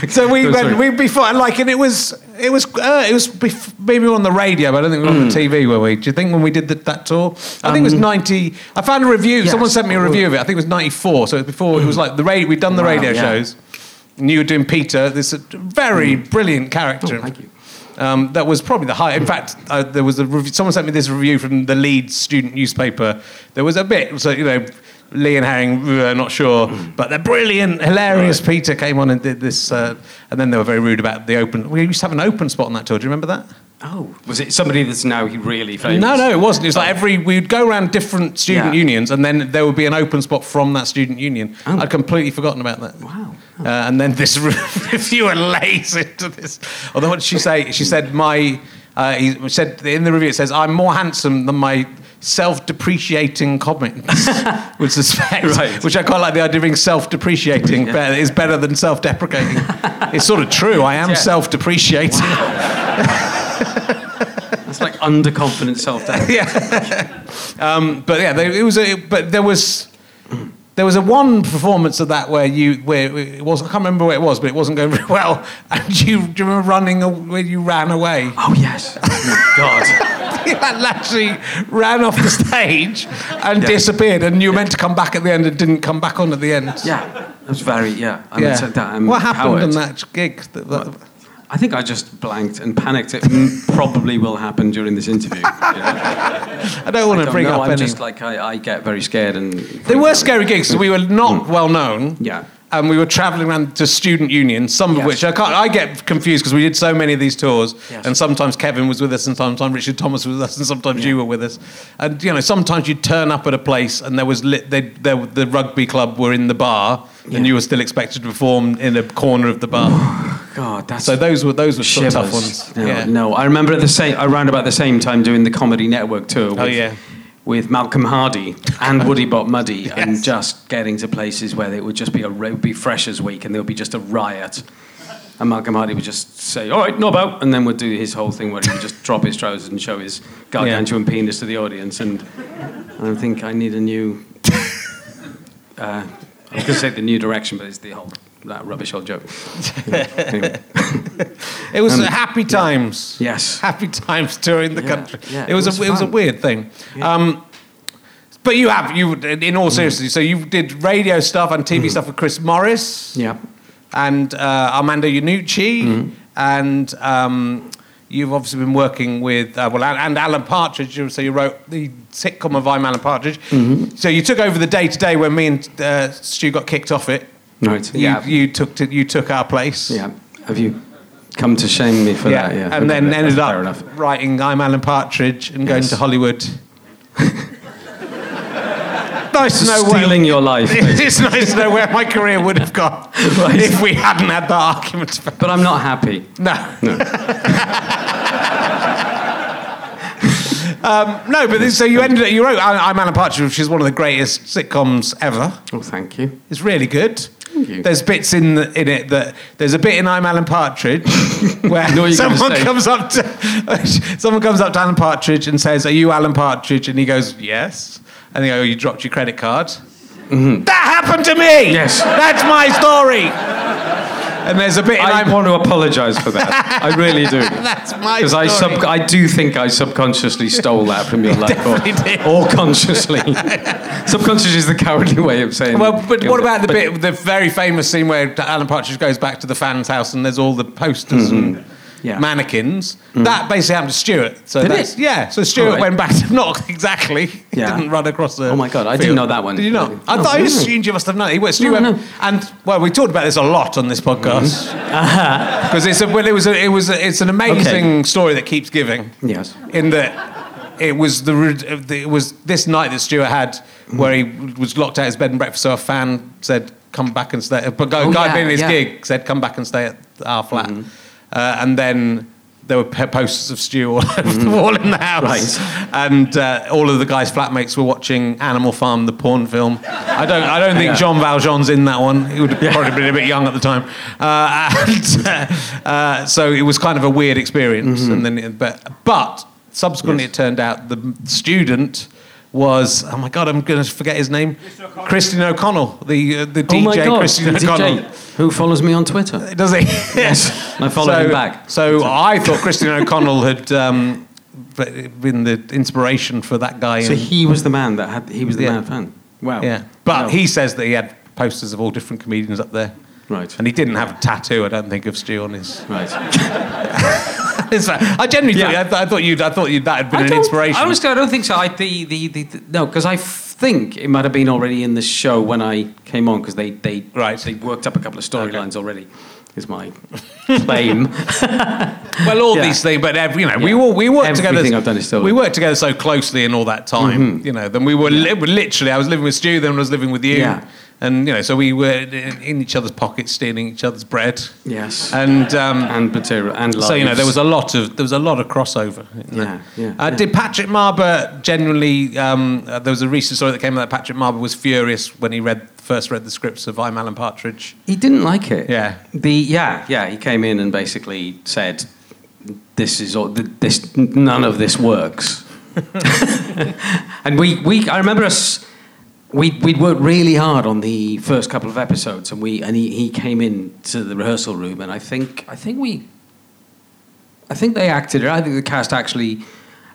So we Oh, went. sorry. We before like, and it was it was uh, it was bef- maybe we were on the radio, but I don't think we were on Mm. the TV. Were we? Do you think when we did the, that tour? I think it was ninety. I found a review. Um, yes. Someone sent me a review of it. I think it was ninety four. So it was before it was like the radio. We'd done the Wow, radio yeah. shows. And you were doing Peter, this uh, very brilliant character. Oh, thank you. Um, that was probably the high. In fact, uh, there was a rev- someone sent me this review from the Leeds student newspaper. There was a bit, so you know, Lee and Herring, uh, not sure, but they're brilliant, hilarious. Peter came on and did this, uh, and then they were very rude about the open. We used to have an open spot on that tour. Do you remember that? Oh, was it somebody that's now he really famous? No, no, it wasn't. It was like every we'd go around different student Yeah. unions, and then there would be an open spot from that student union. Oh. I'd completely forgotten about that. Wow. Uh, and then this [laughs] reviewer lays into this. Although what did she say? She said my. Uh, he said in the review it says I'm more handsome than my self-depreciating comments [laughs] would suspect. Right. Which I quite like the idea of being self-depreciating. Better, is better than self-deprecating. [laughs] it's sort of true. I am Yeah. self-depreciating. It's like underconfident self-doubt. Um, but yeah, there, it was. A, but there was. There was a one performance of that where you where it was I can't remember where it was, but it wasn't going [laughs] very well. And you, do you remember running where you ran away? Oh yes. Oh, [laughs] my God. [laughs] you actually ran off the stage and Yeah. disappeared, and you were meant to come back at the end and didn't come back on at the end. Yeah. That was very yeah. I Yeah. mean, so that, what happened on that gig? That- that- I think I just blanked and panicked. It mm, probably will happen during this interview. [laughs] you know? I don't want to Don't bring know, up I'm any. just like I, I get very scared and. They were scary gigs. So we were not well known. Yeah. And we were travelling around to student unions, some of Yes. which I can't. I get confused because we did so many of these tours, Yes. and sometimes Kevin was with us, and sometimes Richard Thomas was with us, and sometimes you were with us. And you know, sometimes you'd turn up at a place, and there was lit, they, there, the rugby club were in the bar, and you were still expected to perform in a corner of the bar. [sighs] [laughs] God, that's so those were those were of tough ones. No, yeah. no, I remember at the same around about the same time doing the Comedy Network tour. With, Oh, yeah. With Malcolm Hardee and [laughs] Woody Bop Muddy, Yes. and just getting to places where it would just be a it would be Freshers Week, and there would be just a riot. And Malcolm Hardee would just say, "All right, no about," and then would do his whole thing where he would just drop his trousers and show his gargantuan penis to the audience. And I think I need a new. Uh, I was going to say the new direction, but it's the whole that rubbish old joke. [laughs] anyway. It was Um, happy times. Yes. happy times touring the Yeah, country. yeah, it, it was, was a it was a weird thing. Um, but you have you in all seriousness. So you did radio stuff and TV stuff with Chris Morris Yeah. and uh, Armando Iannucci, Mm-hmm. and um, you've obviously been working with uh, well and Alan Partridge. So you wrote the sitcom of I'm Alan Partridge. Mm-hmm. So you took over the day to day when me and uh, Stu got kicked off it. Right. You, Yeah. you took to, you took our place. Yeah. Have you come to shame me for Yeah, that? Yeah. and then That's ended fair up enough. writing I'm Alan Partridge and going to Hollywood. [laughs] nice to know Stealing where, your life. [laughs] basically. It's nice to know where my career would have gone [laughs] Right. if we hadn't had that argument. but I'm not happy. No. No. Um, no, but this, so you ended up, you wrote I- I'm Alan Partridge, which is one of the greatest sitcoms ever. Oh, thank you. It's really good. You. There's bits in the, in it that there's a bit in I'm Alan Partridge [laughs] where someone comes up to [laughs] someone comes up to Alan Partridge and says, "Are you Alan Partridge?" And he goes, "Yes." And they go, "You dropped your credit card." That happened to me. Mm-hmm. Yes. that's my story. And there's a bit I I'm want to apologise for that. I really do. [laughs] that's my Because I, sub- I do think I subconsciously stole that from your [laughs] life, or, or consciously. [laughs] Subconscious is the cowardly way of saying. Well, but what about the but- bit, the very famous scene where Alan Partridge goes back to the fans' house and there's all the posters and Mm-hmm. Yeah. mannequins? That basically happened to Stewart. So Did it? Yeah, so Stewart right. went back to not [laughs] exactly. He Yeah. didn't run across the. Oh my God, I didn't know that one. Did you not? I No, thought I no. assumed you must have known. He went, Stu No, went, no. and well, we talked about this a lot on this podcast Mm-hmm. because it's a, well, it was a, it was a, it's an amazing Okay. story that keeps giving Yes. in that it was the it was this night that Stewart had where he was locked out of his bed and breakfast. So a fan said, "Come back and stay." But guy, Oh, guy yeah, being his yeah. gig said, "Come back and stay at our flat." Uh, and then there were posters of Stu all [laughs] over the wall in the house, Right. and uh, all of the guys' flatmates were watching Animal Farm, the porn film. I don't, I don't think Yeah. Jean Valjean's in that one. He would have probably been a bit young at the time, uh, [laughs] and uh, uh, so it was kind of a weird experience. And then, but but subsequently, Yes. it turned out the student was oh my god, I'm going to forget his name, Christian O'Connell, the uh, the oh my DJ God, Christian the O'Connell. DJ who follows me on Twitter. [laughs] Does he? [laughs] Yes, I follow so, him back. So I thought Christian O'Connell had um, been the inspiration for that guy. So in- he was the man that had. He was the Yeah. man fan. Wow. yeah, but Wow. he says that he had posters of all different comedians up there, Right. and he didn't have a tattoo. I don't think of Stu on his. Right. [laughs] I genuinely Yeah. thought, I, th- I thought you'd, I thought you'd, that had been an inspiration. Honestly, I don't think so. I, the, the, the, the- no, because I think it might have been already in the show when I came on because they, they, Right. they worked up a couple of storylines already, is my claim. [laughs] Well, all Yeah. these things, but every, you know, we all we worked Everything together. I've done is still- we worked together so closely in all that time. Mm-hmm. You know, then we were li- literally. I was living with Stu, then I was living with you, Yeah. And you know, so we were in, each other's pockets, stealing each other's bread, yes. and. Um, and material and so you know there was a lot of there was a lot of crossover. Yeah, yeah, Uh, yeah. Did Patrick Marber genuinely? Um, uh, there was a recent story that came out that Patrick Marber was furious when he read first read the scripts of I'm Alan Partridge. He didn't like it. Yeah. The yeah yeah he came in and basically said, "This is all. This none of this works." [laughs] [laughs] and we we I remember us. We we worked really hard on the first couple of episodes, and we and he, he came in to the rehearsal room, and I think I think we. I think they acted it. I think the cast actually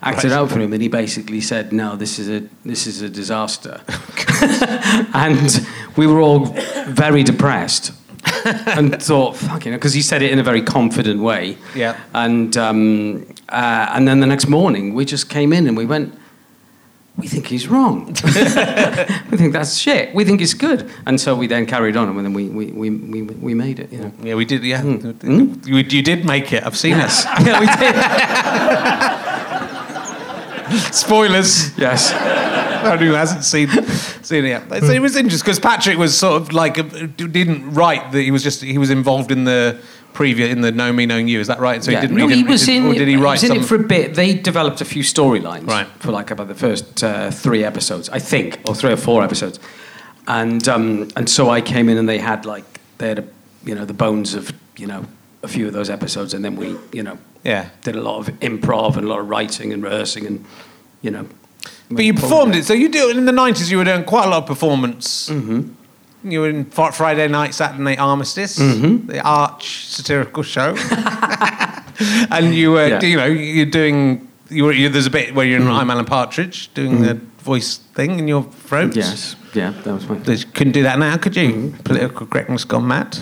acted Right. out for him, and he basically said, "No, this is a this is a disaster," [laughs] [laughs] and we were all very depressed and thought, "Fucking," because he said it in a very confident way. Yeah. And um, uh, and then the next morning, we just came in and we went. We think he's wrong. [laughs] we think that's shit. We think it's good. And so we then carried on, and then we we, we, we, we made it. You know. Yeah, we did. Yeah, Mm. You, you did make it. I've seen it. [laughs] yeah, we did. [laughs] Spoilers. Yes. Anyone who hasn't seen seen it yet. It was interesting because Patrick was sort of like uh, didn't write that he was just he was involved in the preview in the Knowing Me Knowing You. Is that right? So Yeah. he didn't. no, he, he didn't, was did, in. Or did he write was in it for a bit. They developed a few storylines Right. for like about the first uh, three episodes, I think, or three or four episodes, and um, and so I came in and they had like they had a, you know the bones of you know a few of those episodes, and then we you know yeah. did a lot of improv and a lot of writing and rehearsing and you know. But you performed it. So you do it in the nineties. You were doing quite a lot of performance. Mm-hmm. You were in Friday night, Saturday night Armistice, Mm-hmm. the arch satirical show, [laughs] and you were, Yeah. you know, you're doing. You were. You, there's a bit where you're in Mm-hmm. I'm Alan Partridge doing the voice thing in your throat. Yes. Yeah, that was my. They couldn't do that now, could you? Mm-hmm. Political correctness gone mad.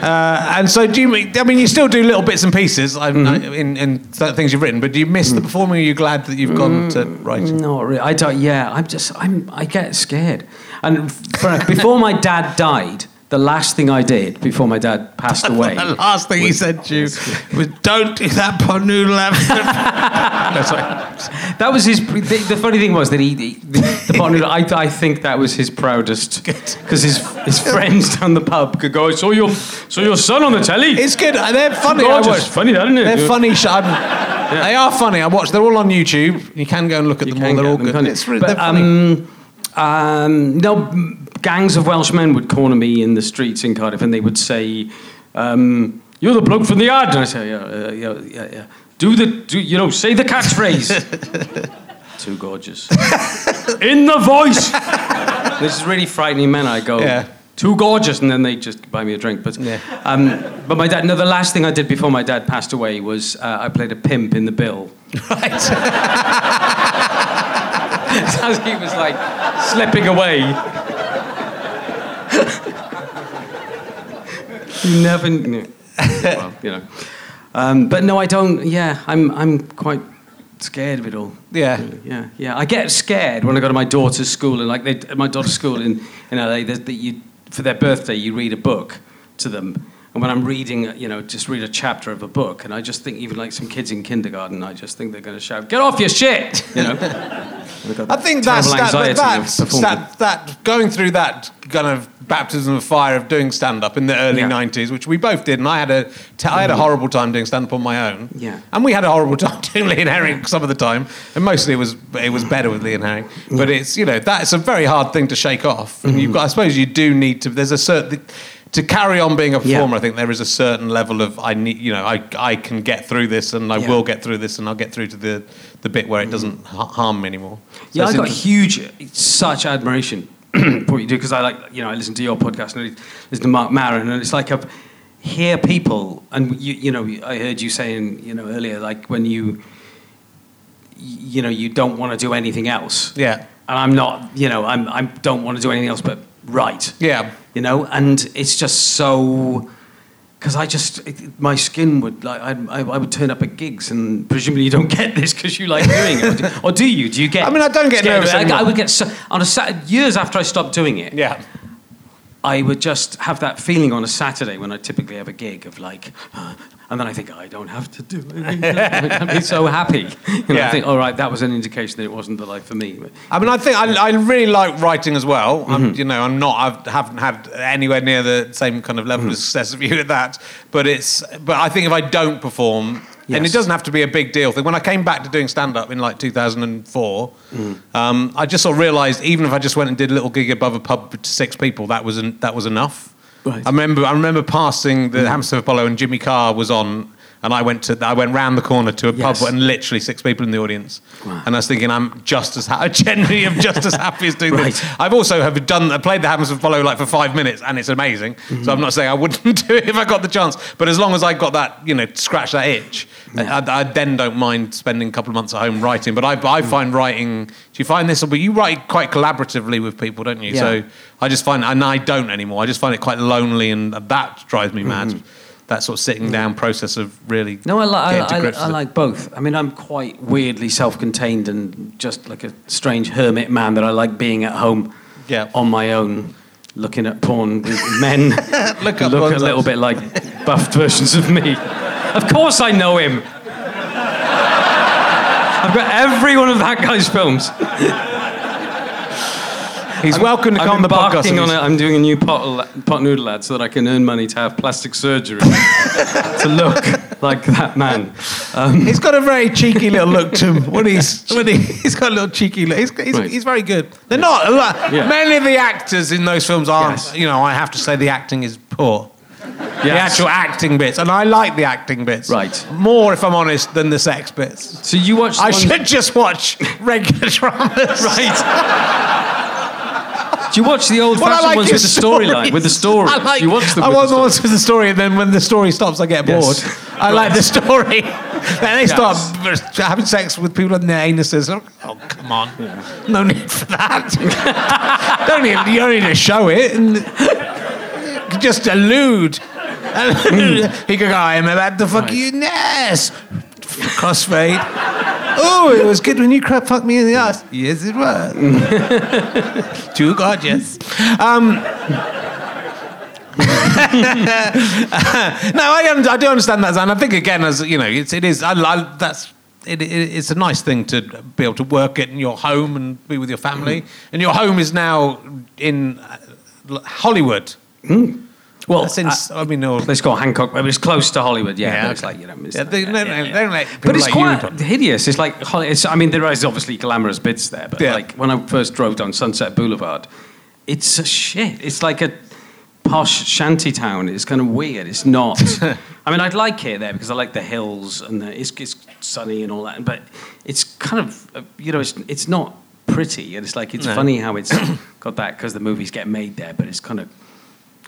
Uh, and so, do you? I mean, you still do little bits and pieces I, Mm-hmm. In, in certain things you've written, but do you miss the Mm. performing? Or are you glad that you've gone to writing? Not really. I don't. Yeah, I'm just. I'm. I get scared. And for, before my dad died, the last thing I did before my dad passed [laughs] away. The last thing he said to you [laughs] was, "Don't do that pot noodle." no. [laughs] That was his. The, the funny thing was that he, he the partner. I, I think that was his proudest because his his friends down the pub could go. I saw your saw your son on the telly. It's good. Uh, They're funny. I. Funny, that, isn't it? They're funny. sh- I'm- They are funny. I watch. They're all on YouTube. You can go and look at You them all. They're all them, good. It's really, But, they're funny. um, um, no, gangs of Welsh men would corner me in the streets in Cardiff, and they would say, um, "You're the bloke from the ad," and I say, "Yeah, uh, yeah, yeah, yeah." Do the, do, you know, say the catchphrase. [laughs] Too gorgeous. [laughs] in the voice. this is really frightening men. I go. Yeah. Too gorgeous, and then they just buy me a drink. But, Yeah. um, but my dad. No, the last thing I did before my dad passed away was uh, I played a pimp in the bill. [laughs] right. [laughs] as he was like slipping away. you never knew. Well, you know. Um, but no, I don't. Yeah, I'm. I'm quite scared of it all. Yeah. Really, Yeah, yeah. I get scared when I go to my daughter's school and like they, my daughter's school in in LA, that that you for their birthday you read a book to them. And when I'm reading, you know, just read a chapter of a book, and I just think, even like some kids in kindergarten, I just think they're going to shout, "Get off your shit!" [laughs] You know. I think that's that, that, that, that going through that kind of baptism of fire of doing stand up in the early Yeah. 90s, which we both did, and I had a t- I had a mm. horrible time doing stand up on my own. Yeah. And we had a horrible [laughs] time doing Lee and Herring some of the time, and mostly it was it was better with Lee and Herring. But mm. it's you know that's a very hard thing to shake off, and you've got I suppose you do need to. There's a certain to carry on being a Yeah. performer, I think there is a certain level of I need, you know, I, I can get through this, and I Yeah. will get through this, and I'll get through to the, the bit where it mm. doesn't ha- harm me anymore. So Yeah, I got huge, such admiration [clears throat] for what you do because I like, you know, I listen to your podcast and I listen to Marc Maron, and it's like I hear people, and you, you know, I heard you saying, you know, earlier, like when you, you know, you don't want to do anything else, Yeah, and I'm not, you know, I'm, I don't want to do anything else but write, yeah, you know, and it's just so because I just it, my skin would like I, I, I would turn up at gigs and presumably you don't get [laughs] this because you like doing it, or do, or do you? Do you get? I mean, I don't get nervous? I, I would get so, on a Sat- years after I stopped doing it. Yeah. I would just have that feeling on a Saturday when I typically have a gig of like, and then I think I don't have to do it. [laughs] I'd be so happy. You know, Yeah. I think, all right, that was an indication that it wasn't the life for me. But I mean, I think I, I really like writing as well. Mm-hmm. I'm, you know, I'm not. I haven't had anywhere near the same kind of level Mm-hmm. of success of you at that. But it's. But I think if I don't perform, and it doesn't have to be a big deal thing. When I came back to doing stand up in like 2004, Mm. um, I just sort of realised even if I just went and did a little gig above a pub to six people, that was en- that was enough. Right. I remember. I remember passing the Hammersmith Apollo and Jimmy Carr was on. And I went to I went round the corner to a Yes. pub and literally six people in the audience, Wow. and I was thinking I'm just as ha- [laughs] generally am just as happy as doing Right. this. I've also have done I played the Hammersmith Apollo like for five minutes and it's amazing. Mm-hmm. So I'm not saying I wouldn't [laughs] do it if I got the chance, but as long as I got that you know scratch that itch, Yeah. I, I then don't mind spending a couple of months at home writing. But I, Mm. I find writing. Do you find this? But you write quite collaboratively with people, don't you? Yeah. So I just find and I don't anymore. I just find it quite lonely and that drives me mad. That sort of sitting mm. down process of really no, I, li- I, I, I like both. I mean, I'm quite weirdly self-contained and just like a strange hermit man that I like being at home Yeah. on my own, looking at porn with men [laughs] Look up look a little bit like buffed versions of me. Of course, I know him. I've got every one of that guy's films. He's welcome to I'm come on the podcast. embarking and on it. I'm doing a new pot, pot noodle ad so that I can earn money to have plastic surgery [laughs] to look like that man. Um, He's got a very cheeky little look to him. When he's, [laughs] when he, he's got a little cheeky look. He's, he's, Right. he's very good. They're not. a lot- Yeah. Many of the actors in those films aren't. Yes. You know, I have to say the acting is poor. The actual acting bits, and I like the acting bits. Right. More, if I'm honest, than the sex bits. so you watched? the I one- should just watch [laughs] regular dramas. Right. Do you watch the old-fashioned like ones with the storyline? With the story, I like. you watch them. I want the ones with the story, and then when the story stops, I get bored. Yes. I like the story. [laughs] then they start having sex with people in their anuses. Oh, come on! No need for that. [laughs] don't need. You don't need to show it. And just allude. [laughs] Hmm. he could go, "I'm about to fuck Right. you ass." Crossfade. Oh, it was good when you crap fucked me in the ass. Yes, it was. [laughs] Too gorgeous. Um, [laughs] no, I, I do understand that, and I think again, as you know, it's, it is. I, I, that's it, it, it's a nice thing to be able to work it in your home and be with your family. And your home is now in uh, Hollywood. Well, since in, I mean, a place called Hancock, but it's close to Hollywood. Yeah, Yeah, but it's like you know. It's yeah, they, they, yeah, they don't let But it's like quite hideous. It's like it's, I mean, there is obviously glamorous bits there, but like when I first drove down Sunset Boulevard, it's a shit. It's like a posh shanty town. It's kind of weird. It's not. [laughs] I mean, I'd like it there because I like the hills and the, it's, it's sunny and all that. But it's kind of uh, you know, it's it's not pretty. And it's like it's No. funny how it's [coughs] got that because the movies get made there, but it's kind of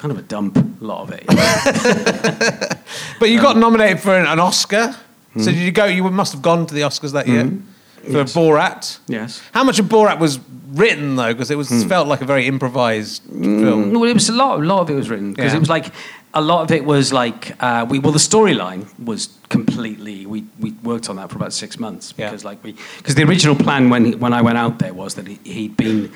kind of a dump. A lot of it. [laughs] But you got nominated for an, an Oscar. So did you go? You must have gone to the Oscars that year mm-hmm. for Yes. Borat. yes. How much of Borat was written though? Because it was hmm. felt like a very improvised mm, film. Well, it was a lot. A lot of it was written because Yeah. it was like a lot of it was like uh, we. Well, the storyline was completely. We we worked on that for about six months Yeah. because like we because the original plan when when I went out there was that he, he'd been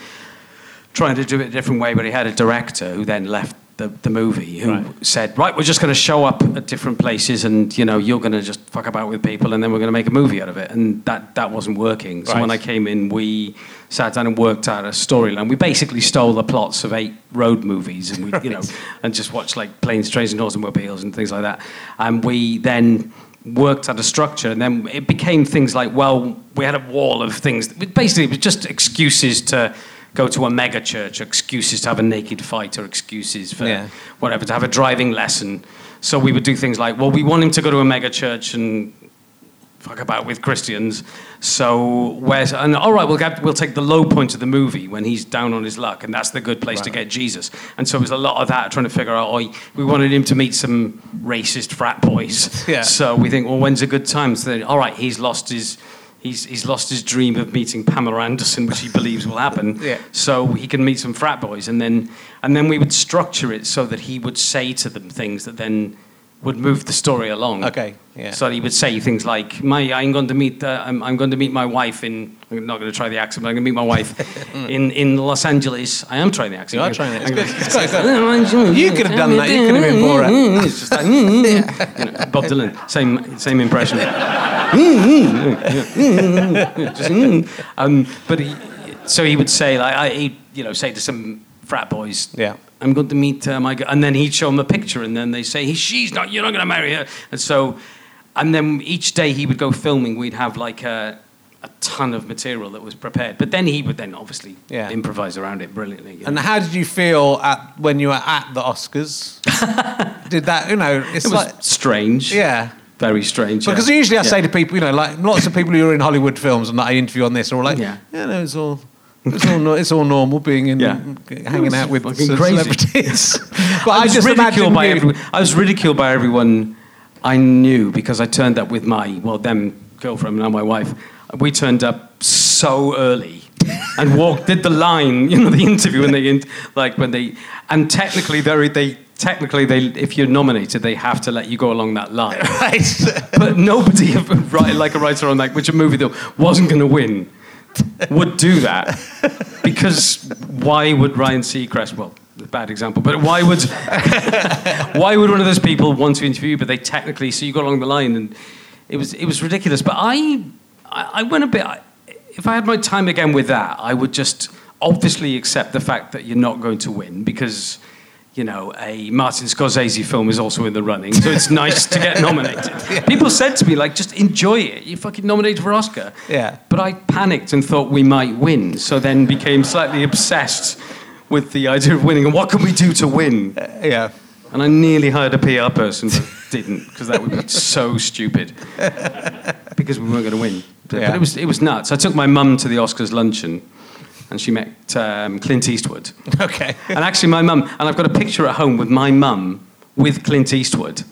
trying to do it a different way, but he had a director who then left. The, the movie who Right. said right we're just going to show up at different places and you know you're going to just fuck about with people and then we're going to make a movie out of it. And that that wasn't working. So when I came in we sat down and worked out a storyline. We basically stole the plots of eight road movies and we you know and just watched like planes trains and automobiles and things like that. And we then worked out a structure and then it became things like well we had a wall of things. Basically it was just excuses to go to a mega church excuses to have a naked fight or excuses for Yeah. whatever to have a driving lesson so we would do things like well we want him to go to a mega church and fuck about with Christians. So where's and all right, we'll get we'll take the low point of the movie when he's down on his luck, and that's the good place to get Jesus. And so it was a lot of that trying to figure out. Oh, we wanted him to meet some racist frat boys. [laughs] Yeah. So we think, well, when's a good time? So then, all right, he's lost his. He's, he's lost his dream of meeting Pamela Anderson, which he believes will happen. Yeah. So he can meet some frat boys, and then and then we would structure it so that he would say to them things that then would move the story along. Okay, yeah. So he would say things like, "My, I'm going to meet, uh, I'm, I'm going to meet my wife in. I'm not going to try the accent, but I'm going to meet my wife [laughs] in, in Los Angeles. I am trying the accent. You are trying it. It's It's quite [laughs] good. You could have done that. You could have been Borat. [laughs] It's just like, you know, Bob Dylan, same same impression. Just, um, but he, so he would say like, I, he'd, you know, say to some frat boys, Yeah. I'm going to meet uh, my girl. And then he'd show them a picture, and then they say, "He- she's not, you're not going to marry her. And so, and then each day he would go filming, we'd have like a, a ton of material that was prepared. But then he would then obviously Yeah. improvise around it brilliantly. you know. And how did you feel at when you were at the Oscars? [laughs] did that, you know, it's it was like, strange. yeah. Very strange. yeah. Because usually I Yeah. say to people, you know, like lots of people who are in Hollywood films and that I interview on this are all like, yeah, Yeah. no, it's all. It's all, no, it's all normal being in, Yeah. hanging out with fucking ce- crazy. celebrities. [laughs] but I, was just imagine ridiculed by you- everyone. I was ridiculed by everyone I knew because I turned up with my well, them girlfriend now my wife. We turned up so early and walked did the line, [laughs] you know, the interview when they in, like when they and technically they they technically they if you're nominated they have to let you go along that line. [laughs] Right. but nobody [laughs] like a writer on like which a movie that wasn't going to win would do that because why would Ryan Seacrest well a bad example but why would [laughs] why would one of those people want to interview you but they technically so you go along the line and it was it was ridiculous but I I, I went a bit I- if I had my time again with that I would just obviously accept the fact that you're not going to win because you know, a Martin Scorsese film is also in the running, so it's nice to get [laughs] nominated. People said to me, like, just enjoy it. You're fucking nominated for Oscar. Yeah. But I panicked and thought we might win, so then became slightly obsessed with the idea of winning and what can we do to win? Uh, yeah. And I nearly hired a PR person, but [laughs] didn't, because that would be so stupid. [laughs] Because we weren't going to win. But, Yeah. but it was, it was nuts. I took my mum to the Oscars luncheon, and she met um, Clint Eastwood. [laughs] Okay. And actually, my mum, and I've got a picture at home with my mum with Clint Eastwood.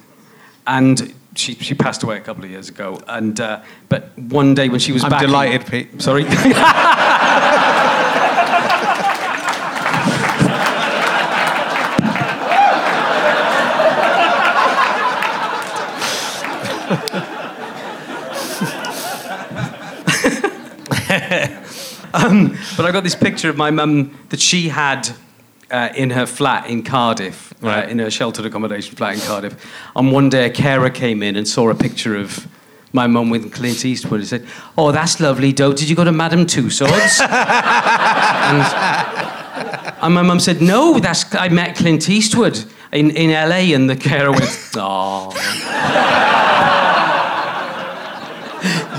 And she, she passed away a couple of years ago. And, uh, but one day when she was I'm back. in- delighted, Pete. Sorry? [laughs] [laughs] um, but I got this picture of my mum that she had uh, in her flat in Cardiff, uh, in her sheltered accommodation flat in Cardiff. And one day a carer came in and saw a picture of my mum with Clint Eastwood and said, Oh, that's lovely, Doe. Did you go to Madame Tussauds? [laughs] and, and my mum said, No, that's I met Clint Eastwood in, in LA. And the carer went, Oh. [laughs]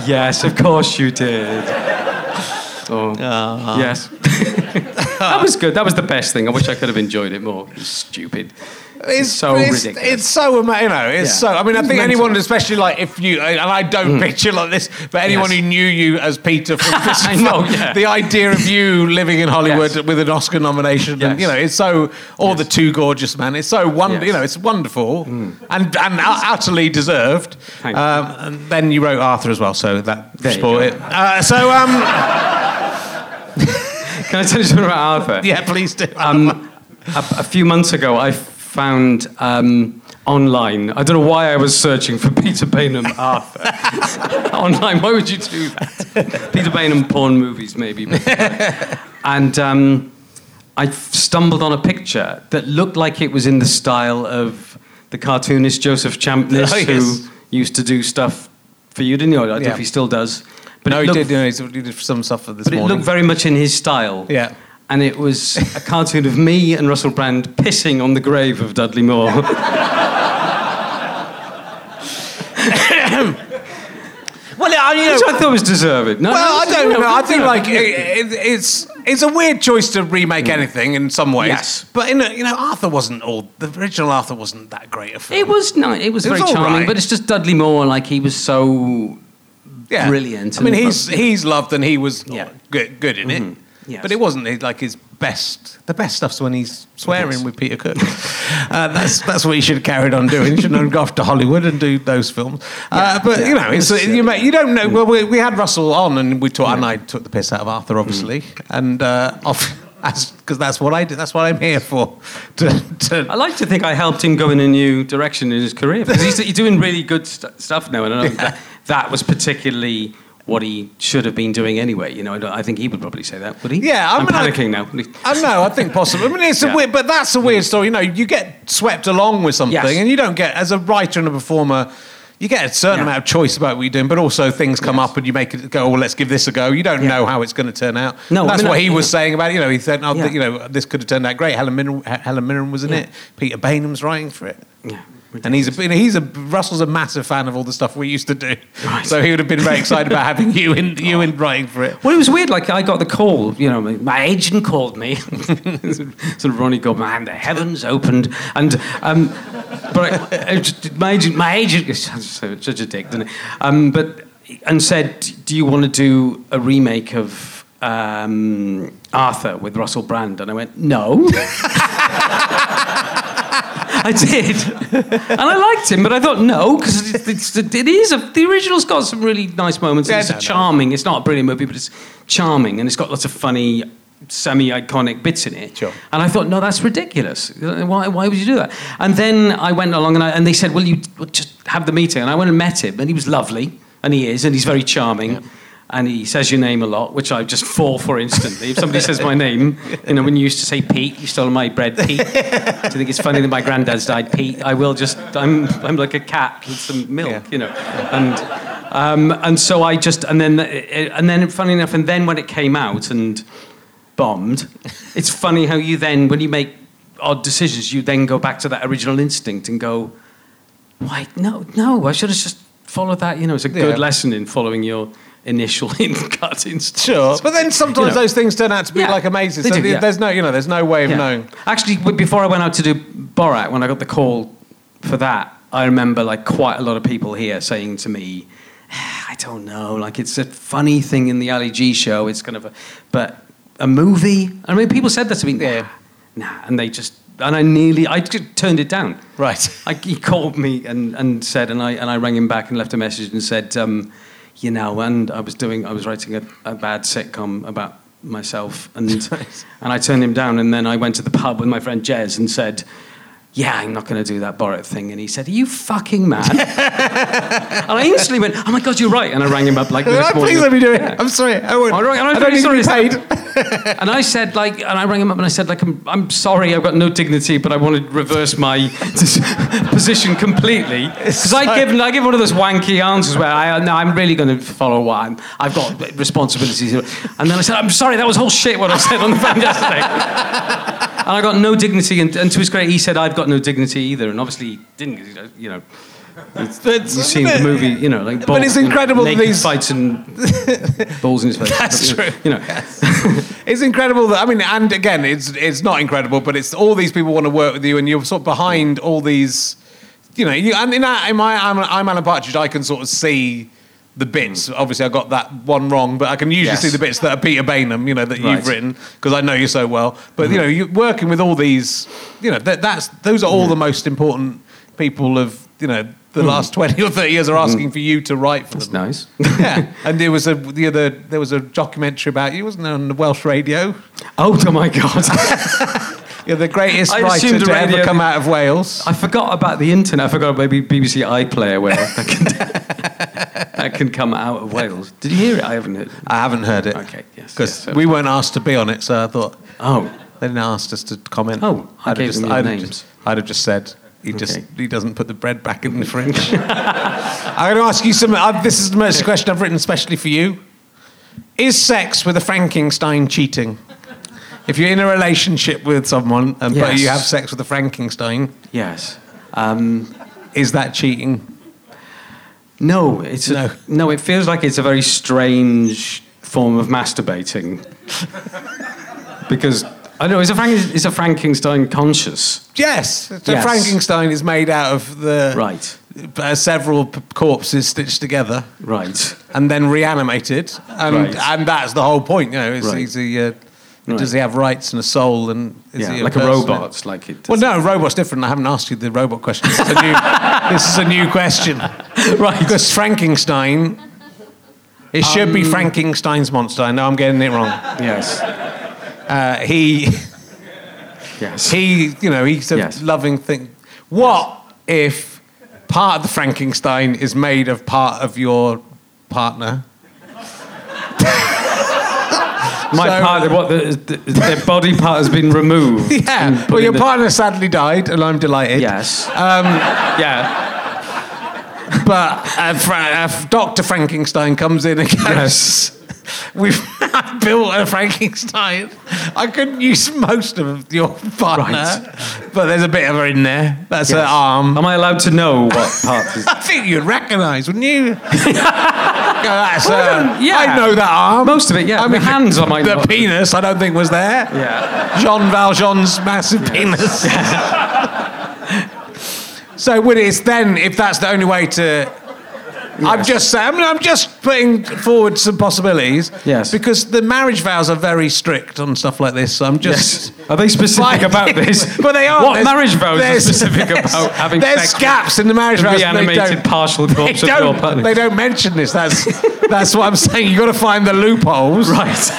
yes, of course you did. Oh, yes. [laughs] that was good. That was the best thing. I wish I could have enjoyed it more. It stupid. It's so it's, ridiculous. It's so ama- you know. It's Yeah. so. I mean, I think anyone, especially like if you and I don't picture like this, but anyone Yes. who knew you as Peter from [laughs] Fist I know, yeah. the idea of you living in Hollywood Yes. with an Oscar nomination, and you know, it's so. Or the two Gorgeous Man. It's so wonderful. Yes. You know, it's wonderful and and ut- utterly deserved. Um, and then you wrote Arthur as well, so that There you spoiled it. Uh, so um, [laughs] Can I tell you something about Arthur? yeah, please do. Um, a, a few months ago, I found um, online. I don't know why I was searching for [laughs] Peter Baynham Arthur [laughs] online. Why would you do that? Peter Baynham porn movies, maybe. and um, I stumbled on a picture that looked like it was in the style of the cartoonist Joseph Champness, Oh, yes. who used to do stuff for you, didn't you? I don't know if he still does. But no, he looked- did. You know, he did some stuff for this but it looked very much in his style. Yeah. And it was a cartoon of me and Russell Brand pissing on the grave of Dudley Moore. [laughs] well, I, you know, Which I thought was deserved. No, Well, I don't no, know. I think like it, it, it's it's a weird choice to remake mm. anything in some ways. Yes. but in a, you know, Arthur wasn't all the original Arthur wasn't that great a film. It was nice. It was It very all charming, right. but it's just Dudley Moore. Like he was so yeah. brilliant I mean, he's he's loved and he was Yeah. good, good in it. Yes. But it wasn't like his best. The best stuff's when he's swearing with Peter Cook. [laughs] uh, that's that's what he should have carried on doing. He shouldn't have gone off to Hollywood and do those films. uh, but you know, it's, you, may, you don't know. Well, we, we had Russell on and we talked, and I took the piss out of Arthur, obviously, and uh, off. [laughs] because that's what I do. That's what I'm here for. To, to, I like to think I helped him go in a new direction in his career because he's, he's doing really good st- stuff now, and I know that, that was particularly what he should have been doing anyway. You know, I, I think he would probably say that, would he? Yeah, I I'm mean, I- panicking now. I know. I think possibly. I mean, it's a weird, but that's a weird story. You know, you get swept along with something, Yes. and you don't get as a writer and a performer. You get a certain Yeah. amount of choice about what you're doing, but also things come Yes. up and you make it go. Oh, well, let's give this a go. You don't Yeah. know how it's going to turn out. No, I that's mean, what I- he was yeah. saying about. it. You know, he said, "Oh, Yeah. you know, this could have turned out great." Helen Mirren, Helen Mirren was in Yeah. it. Peter Baynham's writing for it. Yeah, And he's a, he's a Russell's a massive fan of all the stuff we used to do, Right. so he would have been very excited about having you in you in writing for it. Well, it was weird. Like I got the call. You know, my, agent called me. [laughs] sort of Ronnie me, the heavens opened. And um, but I, I just- my agent, my agent, [laughs] so- such a dick, didn't it? Um, but and said, "Do you want to do a remake of um, Arthur with Russell Brand?" And I went, "No." [laughs] I did, and I liked him, but I thought no, because it's, it's, it is a, the original's got some really nice moments. Yeah, it's no, a no. charming. It's not a brilliant movie, but it's charming, and it's got lots of funny, semi-iconic bits in it. Sure. And I thought, no, that's ridiculous. Why, why would you do that? And then I went along, and, I, and they said, well, you well, just have the meeting, and I went and met him, and he was lovely, and he is, and he's very charming. And he says your name a lot, which I just fall for instantly. If somebody says my name, you know, when you used to say Pete, you stole my bread, Pete. Do you think it's funny that my granddad's died, Pete? I will just, I'm, I'm like a cat with some milk, Yeah. you know. And, um, and so I just, and then, and then, funny enough, and then when it came out and bombed, it's funny how you then, when you make odd decisions, you then go back to that original instinct and go, why, no, no, I should have just followed that. You know, it's a good Yeah. lesson in following your initial [laughs] gut instinct. Sure, but then sometimes You know. those things turn out to be Yeah, like amazing. they So do, yeah. there's no, you know, there's no way of Yeah. knowing. Actually, before I went out to do Borat, when I got the call for that, I remember like quite a lot of people here saying to me, "I don't know, like it's a funny thing in the Ali G show. It's kind of a, but a movie. I mean, people said that to me. Yeah. nah, and they just, and I nearly, I just turned it down. Right. I, he called me and, and said, and I and I rang him back and left a message and said, um, you know, and I was doing, I was writing a, a bad sitcom about myself, and [laughs] and I turned him down, and then I went to the pub with my friend Jez and said. Yeah, I'm not going to do that Borat thing. And he said, Are you fucking mad? [laughs] and I instantly went, Oh my God, you're right. And I rang him up like the next morning. Please let me do it. Yeah. I'm sorry. I, won't, All right, I'm I don't very need to be sorry. paid. [laughs] And I said, like, and I rang him up and I said, like, I'm, I'm sorry, I've got no dignity, but I want to reverse my [laughs] position completely. Because I give, I give one of those wanky answers where I, no, I'm really going to follow what I'm, I've got responsibilities. And then I said, I'm sorry, that was whole shit what I said on the phone yesterday. And I got no dignity, and, and to his credit, he said, I've got no dignity either. And obviously, he didn't, you know. You've seen the movie, you know, like But it's incredible that naked these- fights and [laughs] balls in his face. That's true. You know, It's incredible that I mean, and again, it's it's not incredible, but it's all these people want to work with you, and you're sort of behind all these, you know. You, and in, in my I'm, I'm Alan Partridge, I can sort of see the bits. Obviously, I got that one wrong, but I can usually Yes. see the bits that are Peter Baynham, you know, that Right. you've written because I know you so well. But you mm-hmm. know, you're working with all these, you know, that, that's those are all mm-hmm. the most important people of you know the mm-hmm. last [laughs] twenty or thirty years are asking for you to write for it's them. nice. [laughs] [laughs] yeah, and there was a the other there was a documentary about you, wasn't there, on the Welsh radio? Oh, oh my God. You're the greatest I writer to ever come out of Wales. I forgot about the internet. I forgot maybe BBC iPlayer where I can, [laughs] that can come out of Wales. Did you hear it? I haven't heard. It. I haven't heard it. Okay, yes, Because yes, we weren't asked to be on it, so I thought Oh, they didn't ask us to comment. Oh, I I'd have just, I'd have just, I'd have just said he just he doesn't put the bread back in the fridge. [laughs] I'm going to ask you some. Uh, this is the most question I've written especially for you. Is sex with a Frankenstein cheating? If you're in a relationship with someone and but you have sex with a Frankenstein, yes. Um, is that cheating? No, it's No. A, no. It feels like it's a very strange form of masturbating [laughs] because I know is a Frank, is a Frankenstein conscious, Yes. So Yes. Frankenstein is made out of the right? uh, several p- corpses stitched together Right. and then reanimated, and Right. and that's the whole point. You know, is, Right. uh, Right. does he have rights and a soul? And is Yeah, he like a robot, like it. Well, no, a robot's different. I haven't asked you the robot question. This is a new, [laughs] this is a new question. [laughs] right. Because Frankenstein, it should Um, be Frankenstein's monster. I know I'm getting it wrong. Yes. Uh, he, Yes. he, you know, he's a Yes. loving thing. What if part of the Frankenstein is made of part of your partner? My So- part, what the, the, their body part has been removed. [laughs] Yeah. Well, your the- partner sadly died, and I'm delighted. Yes. Um, Yeah. But uh, Fra- uh, Dr. Frankenstein comes in and goes, Yes. [laughs] We've [laughs] built a Frankenstein. I couldn't use most of your partner, Right. but there's a bit of her in there. That's her arm. Am I allowed to know what [laughs] part is? I think you'd recognise, wouldn't you? Go, That's her. yeah. I know that arm. Most of it, yeah. The hands I might The not- penis, I don't think was there. Yeah. Jean Valjean's massive penis. So would it's then if that's the only way to I'm just saying, I mean, I'm just putting forward some possibilities. Yes. Because the marriage vows are very strict on stuff like this. So I'm just. Yes. Are they specific about this? [laughs] but they are. What There's- marriage vows are specific [laughs] about having There's sex? with gaps in the marriage vows. they reanimated don't- partial [laughs] They corpse of your don't, partner? they don't mention this. That's that's what I'm saying. You've got to find the loopholes. Right.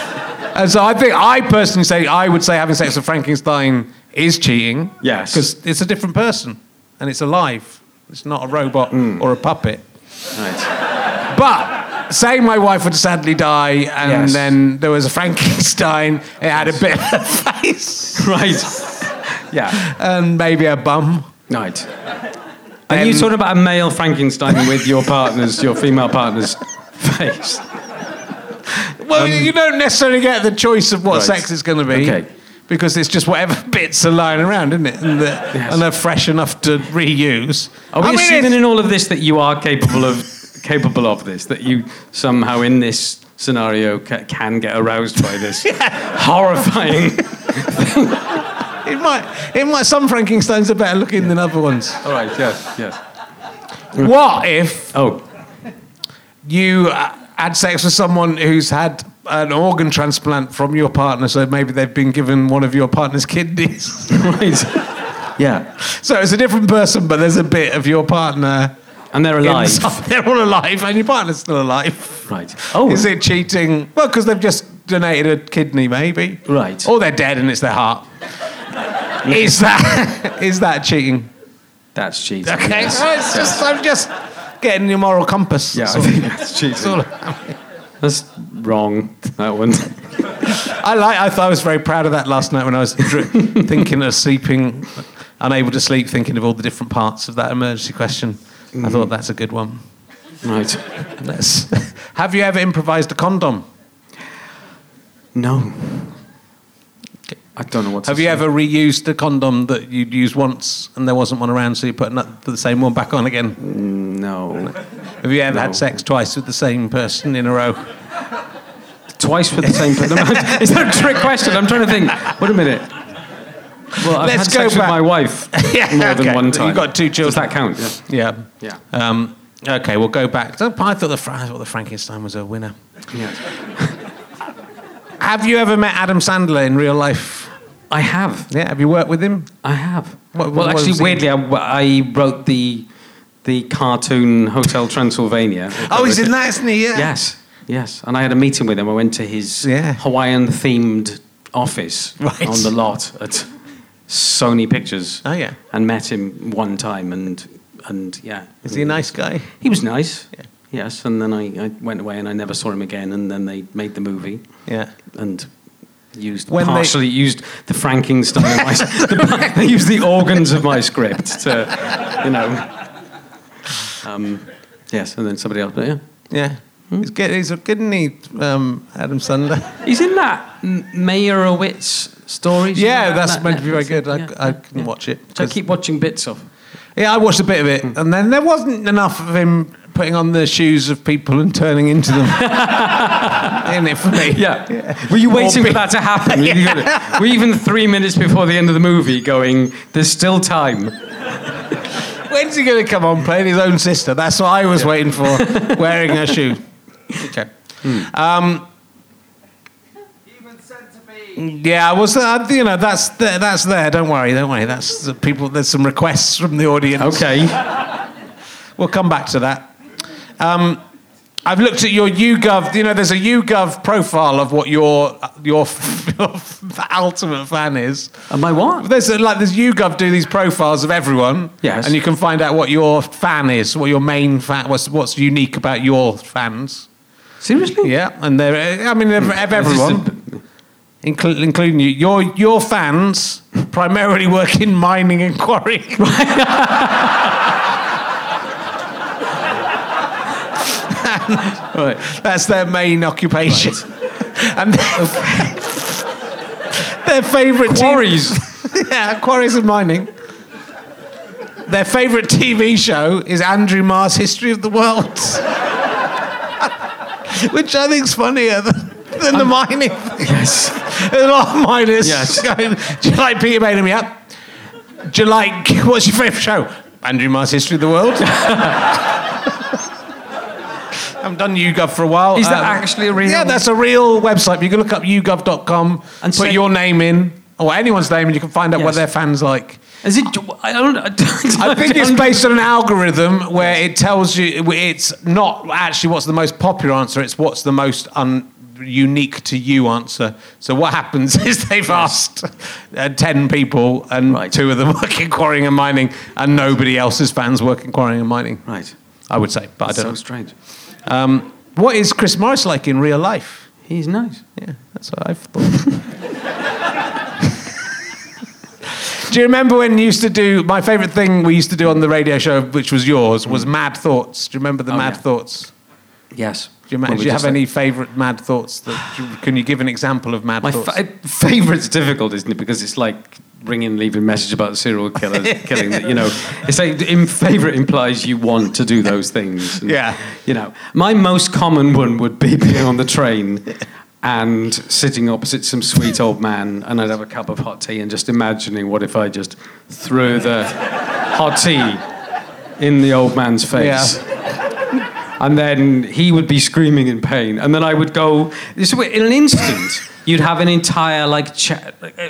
And so I think I personally say I would say having sex with Frankenstein is cheating. Yes. Because it's a different person and it's alive. It's not a robot Mm. or a puppet. Right. But say my wife would sadly die and Yes. then there was a Frankenstein, it had a bit of a face Right. [laughs] Yeah. and maybe a bum. Right. Are you Then- talking about a male Frankenstein with your partner's, your female partner's face? Well, you don't necessarily get the choice of what Um, Right. sex it's going to be. Okay. Because it's just whatever [laughs] bits are lying around, isn't it? And, the, Yes. and they're fresh enough to reuse. Are we I mean, assuming in all of this that you are capable of [laughs] capable of this? That you somehow in this scenario ca- can get aroused by this [laughs] horrifying? It might, it might. Some Frankensteins are better looking than other ones. all right. Yes. Yes. What if Oh. you uh, had sex with someone who's had an organ transplant from your partner? So maybe they've been given one of your partner's kidneys. Right. [laughs] Yeah. so it's a different person, but there's a bit of your partner. And they're alive. inside. [laughs] They're all alive, and your partner's still alive. Right. Oh. Is it cheating? Well, because they've just donated a kidney, maybe. Right. Or they're dead and it's their heart. is that [laughs] is that cheating? That's cheating. Okay, yes. it's just I'm just getting your moral compass. Yeah, I think that's cheating. That's wrong. That one. I like. I thought I was very proud of that last night when I was thinking of sleeping, unable to sleep, thinking of all the different parts of that emergency question. I mm. thought that's a good one. Right. Let's, [laughs] have you ever improvised a condom? No. I don't know what to Have you say. ever reused a condom that you'd used once and there wasn't one around, so you put the same one back on again? No. Have you ever No. had sex twice with the same person in a row? Twice with the same person. [laughs] Is that a trick question? I'm trying to think. Wait a minute. Well, I've Let's had go sex back. with my wife [laughs] Yeah, more than one time. You've got two Does children. that count? Yeah. Yeah. Yeah. Um, okay, we'll go back. I thought the, I thought the Frankenstein was a winner. yeah. Have you ever met Adam Sandler in real life? I have. Yeah. Have you worked with him? I have. What- well, what actually, weirdly, I, I wrote the the cartoon Hotel Transylvania. Oh, he's in that, isn't he? Yeah. Yes, yes. And I had a meeting with him. I went to his Yeah. Hawaiian themed office Right. on the lot at Sony Pictures. Oh, yeah. And met him one time, and and yeah. Is he a nice guy? He was nice. Yeah. Yes, and then I, I went away and I never saw him again. And then they made the movie Yeah. and used When they- partially used the Frankenstein. of my, the, [laughs] [laughs] they used the organs of my script to, you know. Um, yes, and then somebody else. But yeah, Yeah. He's good. He's good, isn't he, um, Adam Sandler? he's in that Meyerowitz stories. you Yeah, that- that's that meant to be very good. I, thing? I Yeah. can watch it. So I keep watching bits of. Yeah, I watched a bit of it, Hmm. and then there wasn't enough of him putting on the shoes of people and turning into them. [laughs] in it for me. Yeah. Were you waiting Or for that to happen? Were you gonna- [laughs] Were you even three minutes before the end of the movie going, there's still time? [laughs] When's he going to come on playing his own sister? That's what I was waiting for, wearing her shoe. Okay. Hmm. Um, yeah, I was. Uh, you know, that's there, that's there. Don't worry, don't worry. That's the people. There's some requests from the audience. Okay. We'll come back to that. Um, I've looked at your YouGov. You know, there's a YouGov profile of what your your, your [laughs] ultimate fan is. Am I what? There's a, like there's YouGov do these profiles of everyone. Yes. And you can find out what your fan is, what your main fan, what's what's unique about your fans. Seriously? Yeah, and they're I mean they're everyone, inclu- including you. Your your fans primarily work in mining and quarrying. [laughs] Right. That's their main occupation. [laughs] And their, favourite Quarries. [laughs] yeah, quarries and mining. Their favourite TV show is Andrew Marr's History of the World, [laughs] which I think's funnier than, than the um, mining. Yes. A lot of miners Yes. going, do you like Peter Bailey? Yep. Do you like, what's your favourite show? Andrew Marr's History of the World. Haven't done YouGov for a while. Is that actually a real- Yeah, that's a real website. You can look up yougov.com And put your name in, or anyone's name, and you can find out what their fans like. Is it? I don't. I, don't, I think it's based on an algorithm where it tells you it's not actually what's the most popular answer, it's what's the most un, unique to you answer. So what happens [laughs] is they've asked uh, 10 people and Right. two of them [laughs] work in quarrying and mining and nobody else's fans work in quarrying and mining. Right. I would say, but I don't So strange. Um, what is Chris Morris like in real life? He's nice. Yeah, that's what I've thought. [laughs] do you remember when you used to do my favourite thing we used to do on the radio show, which was yours, was Mad Thoughts? Do you remember the Oh, Mad yeah. Thoughts? Yes. Do you, do you have any favourite Mad Thoughts? That, can you give an example of Mad My Thoughts? fa- favourite's difficult, isn't it? Because it's like ringing, leaving message about serial killers [laughs] killing. You know, it's like in favourite implies you want to do those things. And, Yeah. You know, my most common one would be being on the train and sitting opposite some sweet old man, and I'd have a cup of hot tea and just imagining what if I just threw the hot tea in the old man's face. And then he would be screaming in pain. And then I would go, this way, in an instant, you'd have an entire, like,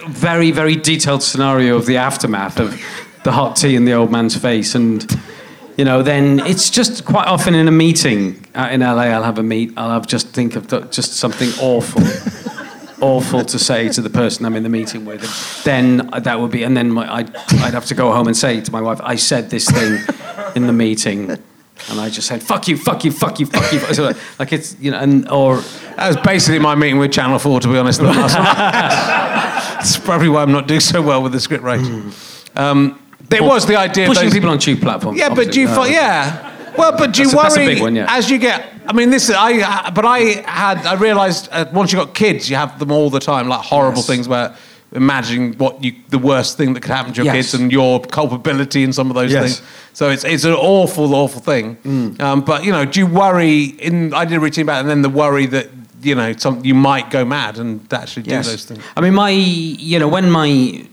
very, very detailed scenario of the aftermath of the hot tea in the old man's face. And, you know, then it's just quite often in a meeting uh, in LA, I'll have a meet, I'll have just think of the, just something awful. [laughs] Awful to say to the person I'm in the meeting with. Then that would be, and then my, I'd, I'd have to go home and say to my wife, I said this thing in the meeting. And I just said, fuck you, fuck you, fuck you, fuck you. So, like it's, you know, and, or, that was basically my meeting with Channel 4, to be honest. [laughs] That's probably why I'm not doing so well with the script writing. Um, there was the idea of pushing those- people on tube platforms. Yeah, but do you, Uh, yeah. Well, but do you That's a- that's worry one, yeah. as you get? I mean, this is I. But I had. I realised uh, once you got kids, you have them all the time, like horrible Yes. things about imagining what you the worst thing that could happen to your Yes. kids and your culpability in some of those Yes. things. So it's it's an awful, awful thing. Mm. Um, but you know, do you worry? In I did a routine about, it, and then the worry that you know some you might go mad and actually do Yes. those things. I mean, my, you know, when my,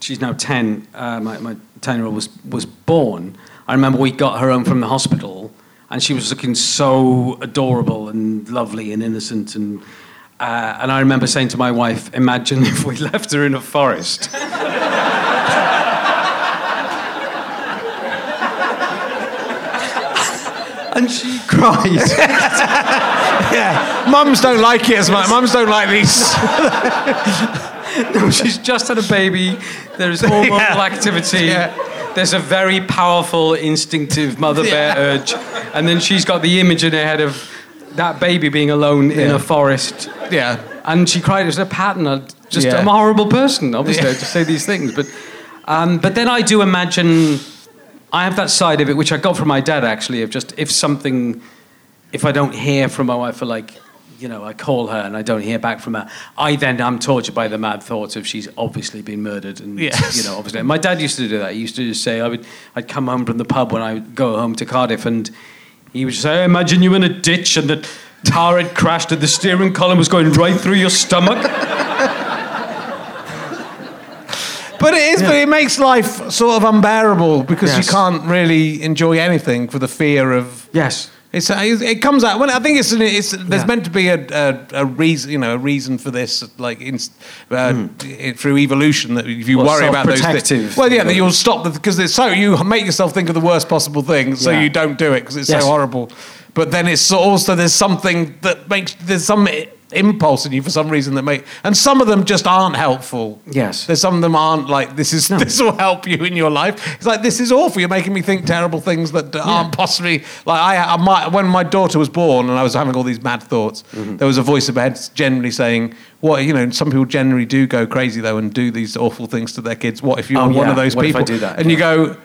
she's now 10, uh, my, my 10 year old was, was born, I remember we got her home from the hospital and she was looking so adorable and lovely and innocent. And, uh, and I remember saying to my wife, imagine if we [laughs] left her in a forest. [laughs] and she cried. [laughs] Yeah, mums don't like it as much. Mums don't like these. No, she's just had a baby. There's hormonal Yeah. activity. Yeah. There's a very powerful, instinctive mother bear Yeah. urge. And then she's got the image in her head of that baby being alone in a forest. Yeah. And she cried. It was a pattern. I just, Yeah. I'm a horrible person, obviously, Yeah. to say these things. But, um, but then I do imagine I have that side of it, which I got from my dad, actually, of just if something, if I don't hear from my wife for like, you know, I call her and I don't hear back from her, I then am tortured by the mad thoughts of she's obviously been murdered. And, Yes. you know, obviously. My dad used to do that. He used to just say, I would, I'd come home from the pub when I would go home to Cardiff and he would say, I imagine you in a ditch and the tar had crashed and the steering column was going right through your stomach. But it is, but it makes life sort of unbearable because Yes. you can't really enjoy anything for the fear of. Yes. It's, it comes out. Well, I think it's, it's there's Yeah. meant to be a, a, a reason, you know, a reason for this, like in, uh, it- through evolution. That if you Well, worry about those things, well, yeah, that you'll stop because it's so you make yourself think of the worst possible thing, so Yeah. you don't do it because it's Yes. so horrible. But then it's also there's something that makes there's some impulse in you for some reason that make and some of them just aren't helpful. Yes. there's some of them aren't like this is this will help you in your life. It's like this is awful. You're making me think terrible things that aren't possibly like I, I my, when my daughter was born and I was having all these mad thoughts. Mm-hmm. There was a voice in my head generally saying, "What you know?" Some people generally do go crazy though and do these awful things to their kids. What if you're Oh, one yeah. of those What if I people? do that? And you go.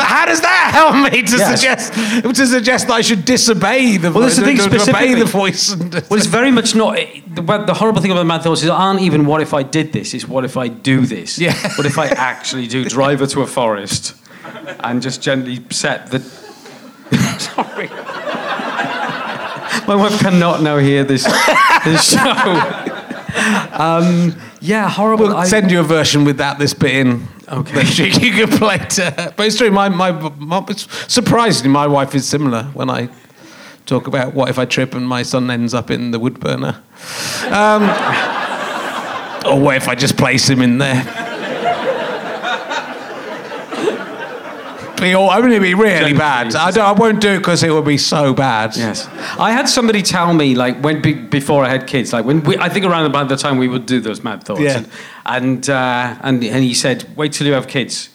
But how does that help me to Yes. suggest to suggest that I should disobey the Well, voice? that's the thing to, to obey specifically. the voice. Well, it's very much not. The, the horrible thing about mad thoughts is aren't even what if I did this. It's what if I do this. Yeah. What if I actually do drive her to a forest and just gently set the. [laughs] Sorry. My wife cannot now hear this this show. [laughs] Um, yeah, horrible. We'll I- send you a version with that this bit in. Okay. That you, you can play to. But it's true. My, my, my surprisingly, my wife is similar when I talk about what if I trip and my son ends up in the wood burner, um, [laughs] or what if I just place him in there. Be all, only be really bad. I, don't, I won't do it because it will be so bad. Yes, I had somebody tell me like when be, before I had kids, like when we, I think around about the time we would do those mad thoughts, Yeah. and and, uh, and and he said, wait till you have kids,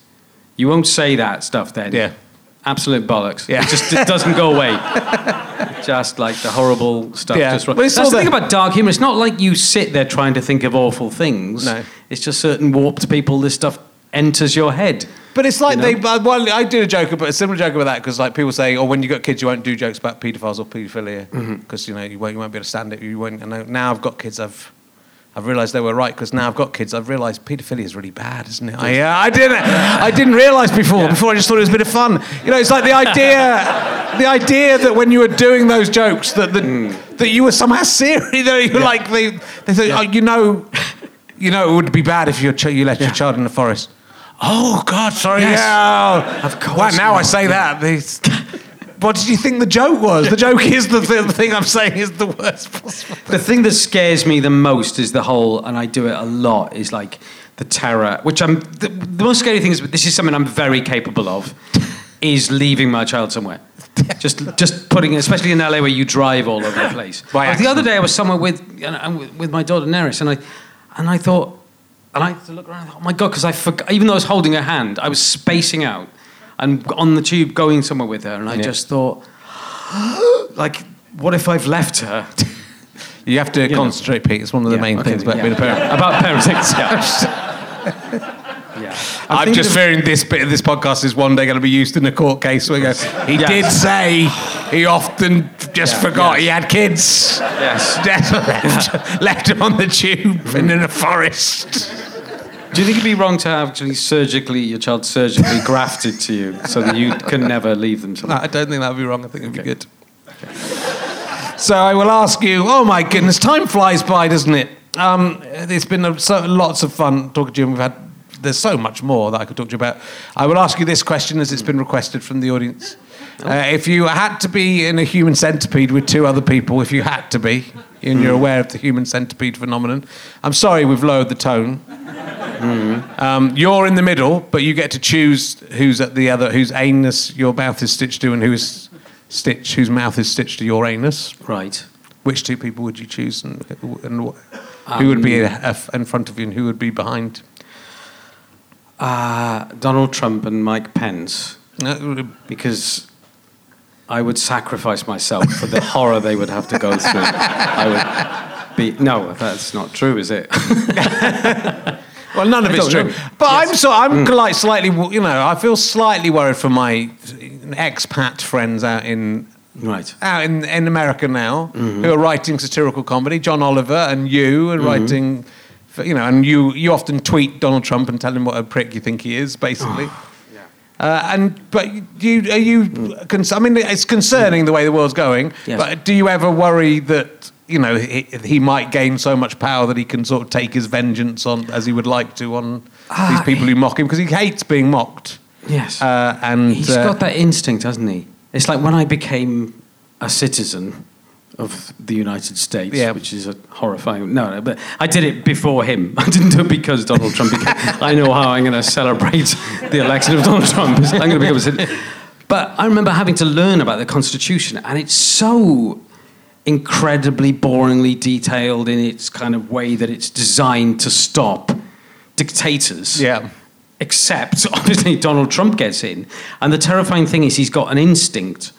you won't say that stuff then. Yeah. absolute bollocks. Yeah. it just it doesn't go away. [laughs] just like the horrible stuff. Yeah. Just But it's That's all the thing about dark humor. It's not like you sit there trying to think of awful things. No. it's just certain warped people. This stuff enters your head. But it's like You they. know? uh, Well, I did a joke about a similar joke about that because like people say, "Oh, when you got kids, you won't do jokes about paedophiles or paedophilia Mm-hmm. because you know you won't, you won't be able to stand it. You won't." And now- I've got kids. I've I've realised they were right because now I've got kids. I've realised paedophilia is really bad, isn't it? I, uh, I didn't. I didn't realise before. Before I just thought it was a bit of fun. You know, it's like the idea, [laughs] the idea that when you were doing those jokes that that, Mm. that you were somehow serious. [laughs] That you were like they they thought, oh, you know, you know, it would be bad if your ch- you left your child in the forest. Oh God, sorry. Yes. Yeah. Of course now I not. say that. These, [laughs] what did you think the joke was? The joke is the, th- the thing I'm saying is the worst possible. The thing that scares me the most is the whole, and I do it a lot, is like the terror, which I'm, the, the most scary thing is, this is something I'm very capable of, [laughs] is leaving my child somewhere. Just, just putting, especially in LA where you drive all over the place. By Like, the other day I was somewhere with, and- and with- with my daughter Neris, and I, and I thought, and I had to look around, oh my God, because I forgot, even though I was holding her hand, I was spacing out and on the tube going somewhere with her, and I Yeah. just thought, [gasps] like, what if I've left her? [laughs] You have to know. concentrate, Pete. It's one of the Yeah, main okay, things about yeah, being a parent. [laughs] About parenting. [laughs] I'm I'm just of- fearing this bit of this podcast is one day going to be used in a court case where go, he Yes. did say he often just Yeah, forgot yes. he had kids. Yes. [laughs] Left, left him on the tube and in a forest. Do you think it'd be wrong to have actually surgically your child surgically grafted to you so that you can never leave them? To No, I don't think that would be wrong. I think it'd be good. So I will ask you. Oh my goodness, time flies by, doesn't it? Um, it's been a, so, lots of fun talking to you. and We've had. There's so much more that I could talk to you about. I will ask you this question as it's been requested from the audience. Uh, if you had to be in a human centipede with two other people, if you had to be, and you're aware of the human centipede phenomenon, I'm sorry we've lowered the tone. Um, you're in the middle, but you get to choose who's at the other, whose anus your mouth is stitched to, and who's stitched, whose mouth is stitched to your anus. Right. Which two people would you choose, and, who- and wh- who would be Um, in front of you, and who would be behind? Uh, Donald Trump and Mike Pence, because I would sacrifice myself for the horror they would have to go through. I would be. No, that's not true, is it? [laughs] Well, none of I it's true. know. But I'm so I'm Mm. like slightly, you know, I feel slightly worried for my expat friends out in right. out in, in America now Mm-hmm. who are writing satirical comedy. John Oliver and you are writing, for, you know, and you you often tweet Donald Trump and tell him what a prick you think he is, basically. [sighs] Uh, and but do you are you? Cons- I mean, it's concerning the way the world's going. Yes. But do you ever worry that you know he, he might gain so much power that he can sort of take his vengeance on as he would like to on these Ah, people who mock him because he hates being mocked. Yes. Uh, and He's uh, got that instinct, hasn't he? It's like when I became a citizen of the United States, Yeah. which is a horrifying. No, no, but I did it before him. [laughs] I didn't do it because Donald Trump. I know how I'm going to celebrate [laughs] the election of Donald Trump. [laughs] I'm going to become a citizen. But I remember having to learn about the Constitution, and it's so incredibly boringly detailed in its kind of way that it's designed to stop dictators Yeah. except obviously Donald Trump gets in. And the terrifying thing is he's got an instinct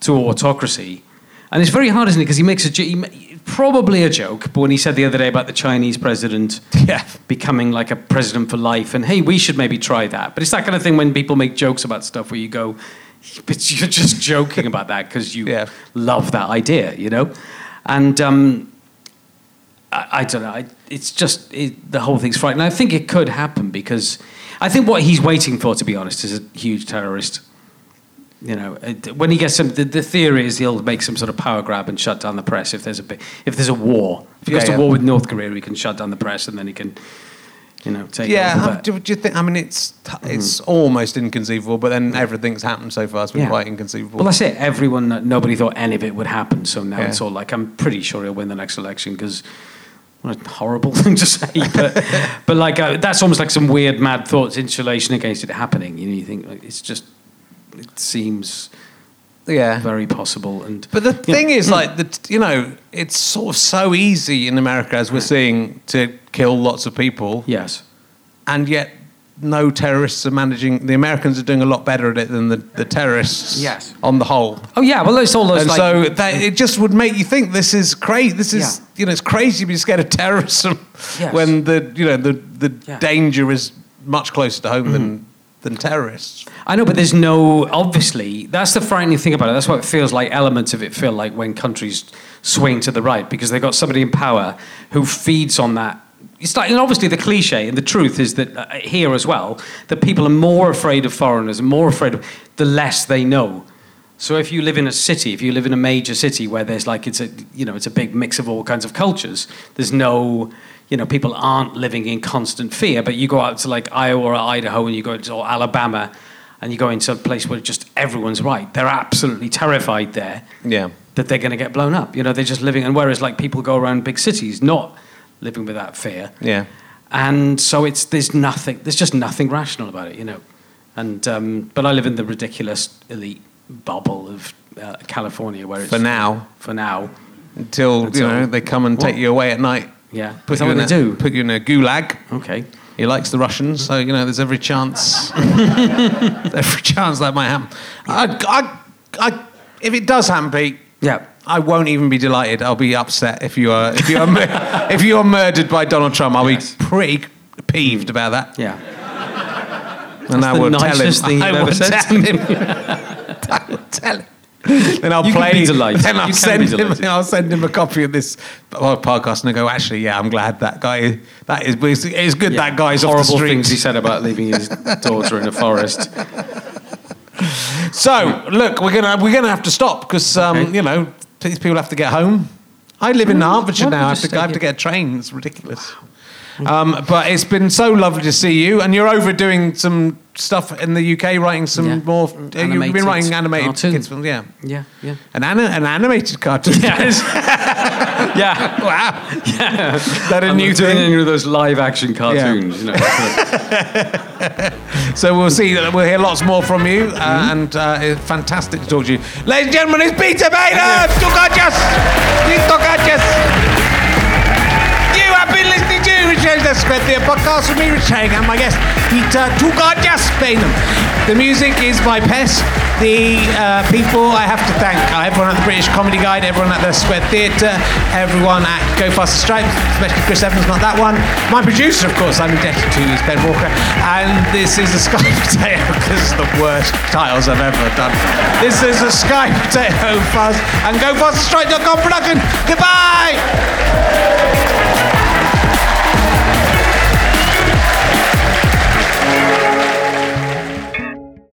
to autocracy. And it's very hard, isn't it? Because he makes a he probably a joke, but when he said the other day about the Chinese president [laughs] Yeah. becoming like a president for life, and hey, we should maybe try that. But it's that kind of thing when people make jokes about stuff where you go, but you're just joking about that because you [laughs] Yeah. love that idea, you know? And um, I, I don't know. I, it's just it, the whole thing's frightening. I think it could happen because I think what he's waiting for, to be honest, is a huge terrorist. You know, uh, when he gets some, the, the theory is he'll make some sort of power grab and shut down the press if there's a if there's a war. If he goes yeah. to war with North Korea, he can shut down the press and then he can, you know, take Yeah, over. Um, do, do you think? I mean, it's mm-hmm. it's almost inconceivable, but then everything's happened so far. It's been Yeah. quite inconceivable. Well, that's it. Everyone, nobody thought any of it would happen. So now Yeah. it's all like, I'm pretty sure he'll win the next election because what a horrible [laughs] thing to say. But, [laughs] but like, uh, that's almost like some weird, mad thoughts, insulation against it happening. You know, you think like, it's just, it seems yeah. very possible. And But the thing know, is, like, the, you know, it's sort of so easy in America, as we're seeing, to kill lots of people, yes, and yet no terrorists are managing. The Americans are doing a lot better at it than the, the terrorists, Yes. on the whole. oh yeah, well, it's all those And like, so that, it just would make you think this is crazy. This is, Yeah. you know, it's crazy to be scared of terrorism Yes. when the, you know, the, the Yeah. Mm-hmm. danger is much closer to home than, than terrorists. I know, but there's no. Obviously, that's the frightening thing about it. That's what it feels like. Elements of it feel like when countries swing to the right because they've got somebody in power who feeds on that. It's like, and obviously, the cliche and the truth is that uh, here as well, that people are more afraid of foreigners more afraid of the less they know. So if you live in a city, if you live in a major city where there's like it's a you know it's a big mix of all kinds of cultures, there's no you know people aren't living in constant fear. But you go out to like Iowa or Idaho and you go to Alabama, and you go into a place where just everyone's right. They're absolutely terrified there Yeah. that they're going to get blown up. You know they're just living. And whereas like people go around big cities not living with that fear, Yeah. and so it's there's nothing there's just nothing rational about it you know and um, but i live in the ridiculous elite bubble of uh, california where it's For now. for now Until, Until- you know, they come and take you away at night. Yeah Put is that you, what in they a, do put you in a gulag. okay He likes the Russians, so you know there's every chance, [laughs] every chance that might happen. I, I, I, if it does happen, Pete, yeah I won't even be delighted. I'll be upset if you are if you are [laughs] if you are murdered by Donald Trump. I'll Yes. be pretty peeved about that, yeah and I the will tell him. [laughs] I will tell him. I will tell him. [laughs] Then I'll You can play. be delighted. Then I'll You can send be him. delighted. I'll send him a copy of this podcast, and I go, actually, yeah, I'm glad that guy. That is, it's, it's good that guy's horrible off the streets. things he said about leaving his [laughs] daughter in a forest So look, we're gonna we're gonna have to stop because um, Okay. you know these people have to get home. I live in Hertfordshire why don't now. I have, just to, I have to get a train. It's ridiculous. Um, but it's been so lovely to see you, and you're over doing some stuff in the UK, writing some Yeah. more. uh, You've been writing animated cartoon. kids films, yeah. yeah yeah An, ana- an animated cartoon. [laughs] yes [laughs] yeah wow. Yeah. that a I'm new doing thing? any of those live action cartoons you know [laughs] So we'll see. That we'll hear lots more from you, uh, Mm-hmm. and uh, it's fantastic to talk to you, ladies and gentlemen. It's Peter Bader. Too Gorgeous, Tocachas. Have been listening to Rich Herring, the Square Theatre podcast with me, Rich Herring, and my guest Peter Tocachas Baynham. The music is by Pest. The uh, people I have to thank are everyone at the British Comedy Guide, everyone at the Square Theatre, everyone at Go Faster Stripes, especially Chris Evans, not that one. My producer, of course, I'm indebted to is Ben Walker, and this is a Sky Potato because it's the worst titles I've ever done. This is a Sky Potato Fuzz and GoFasterStripe.com production. Goodbye.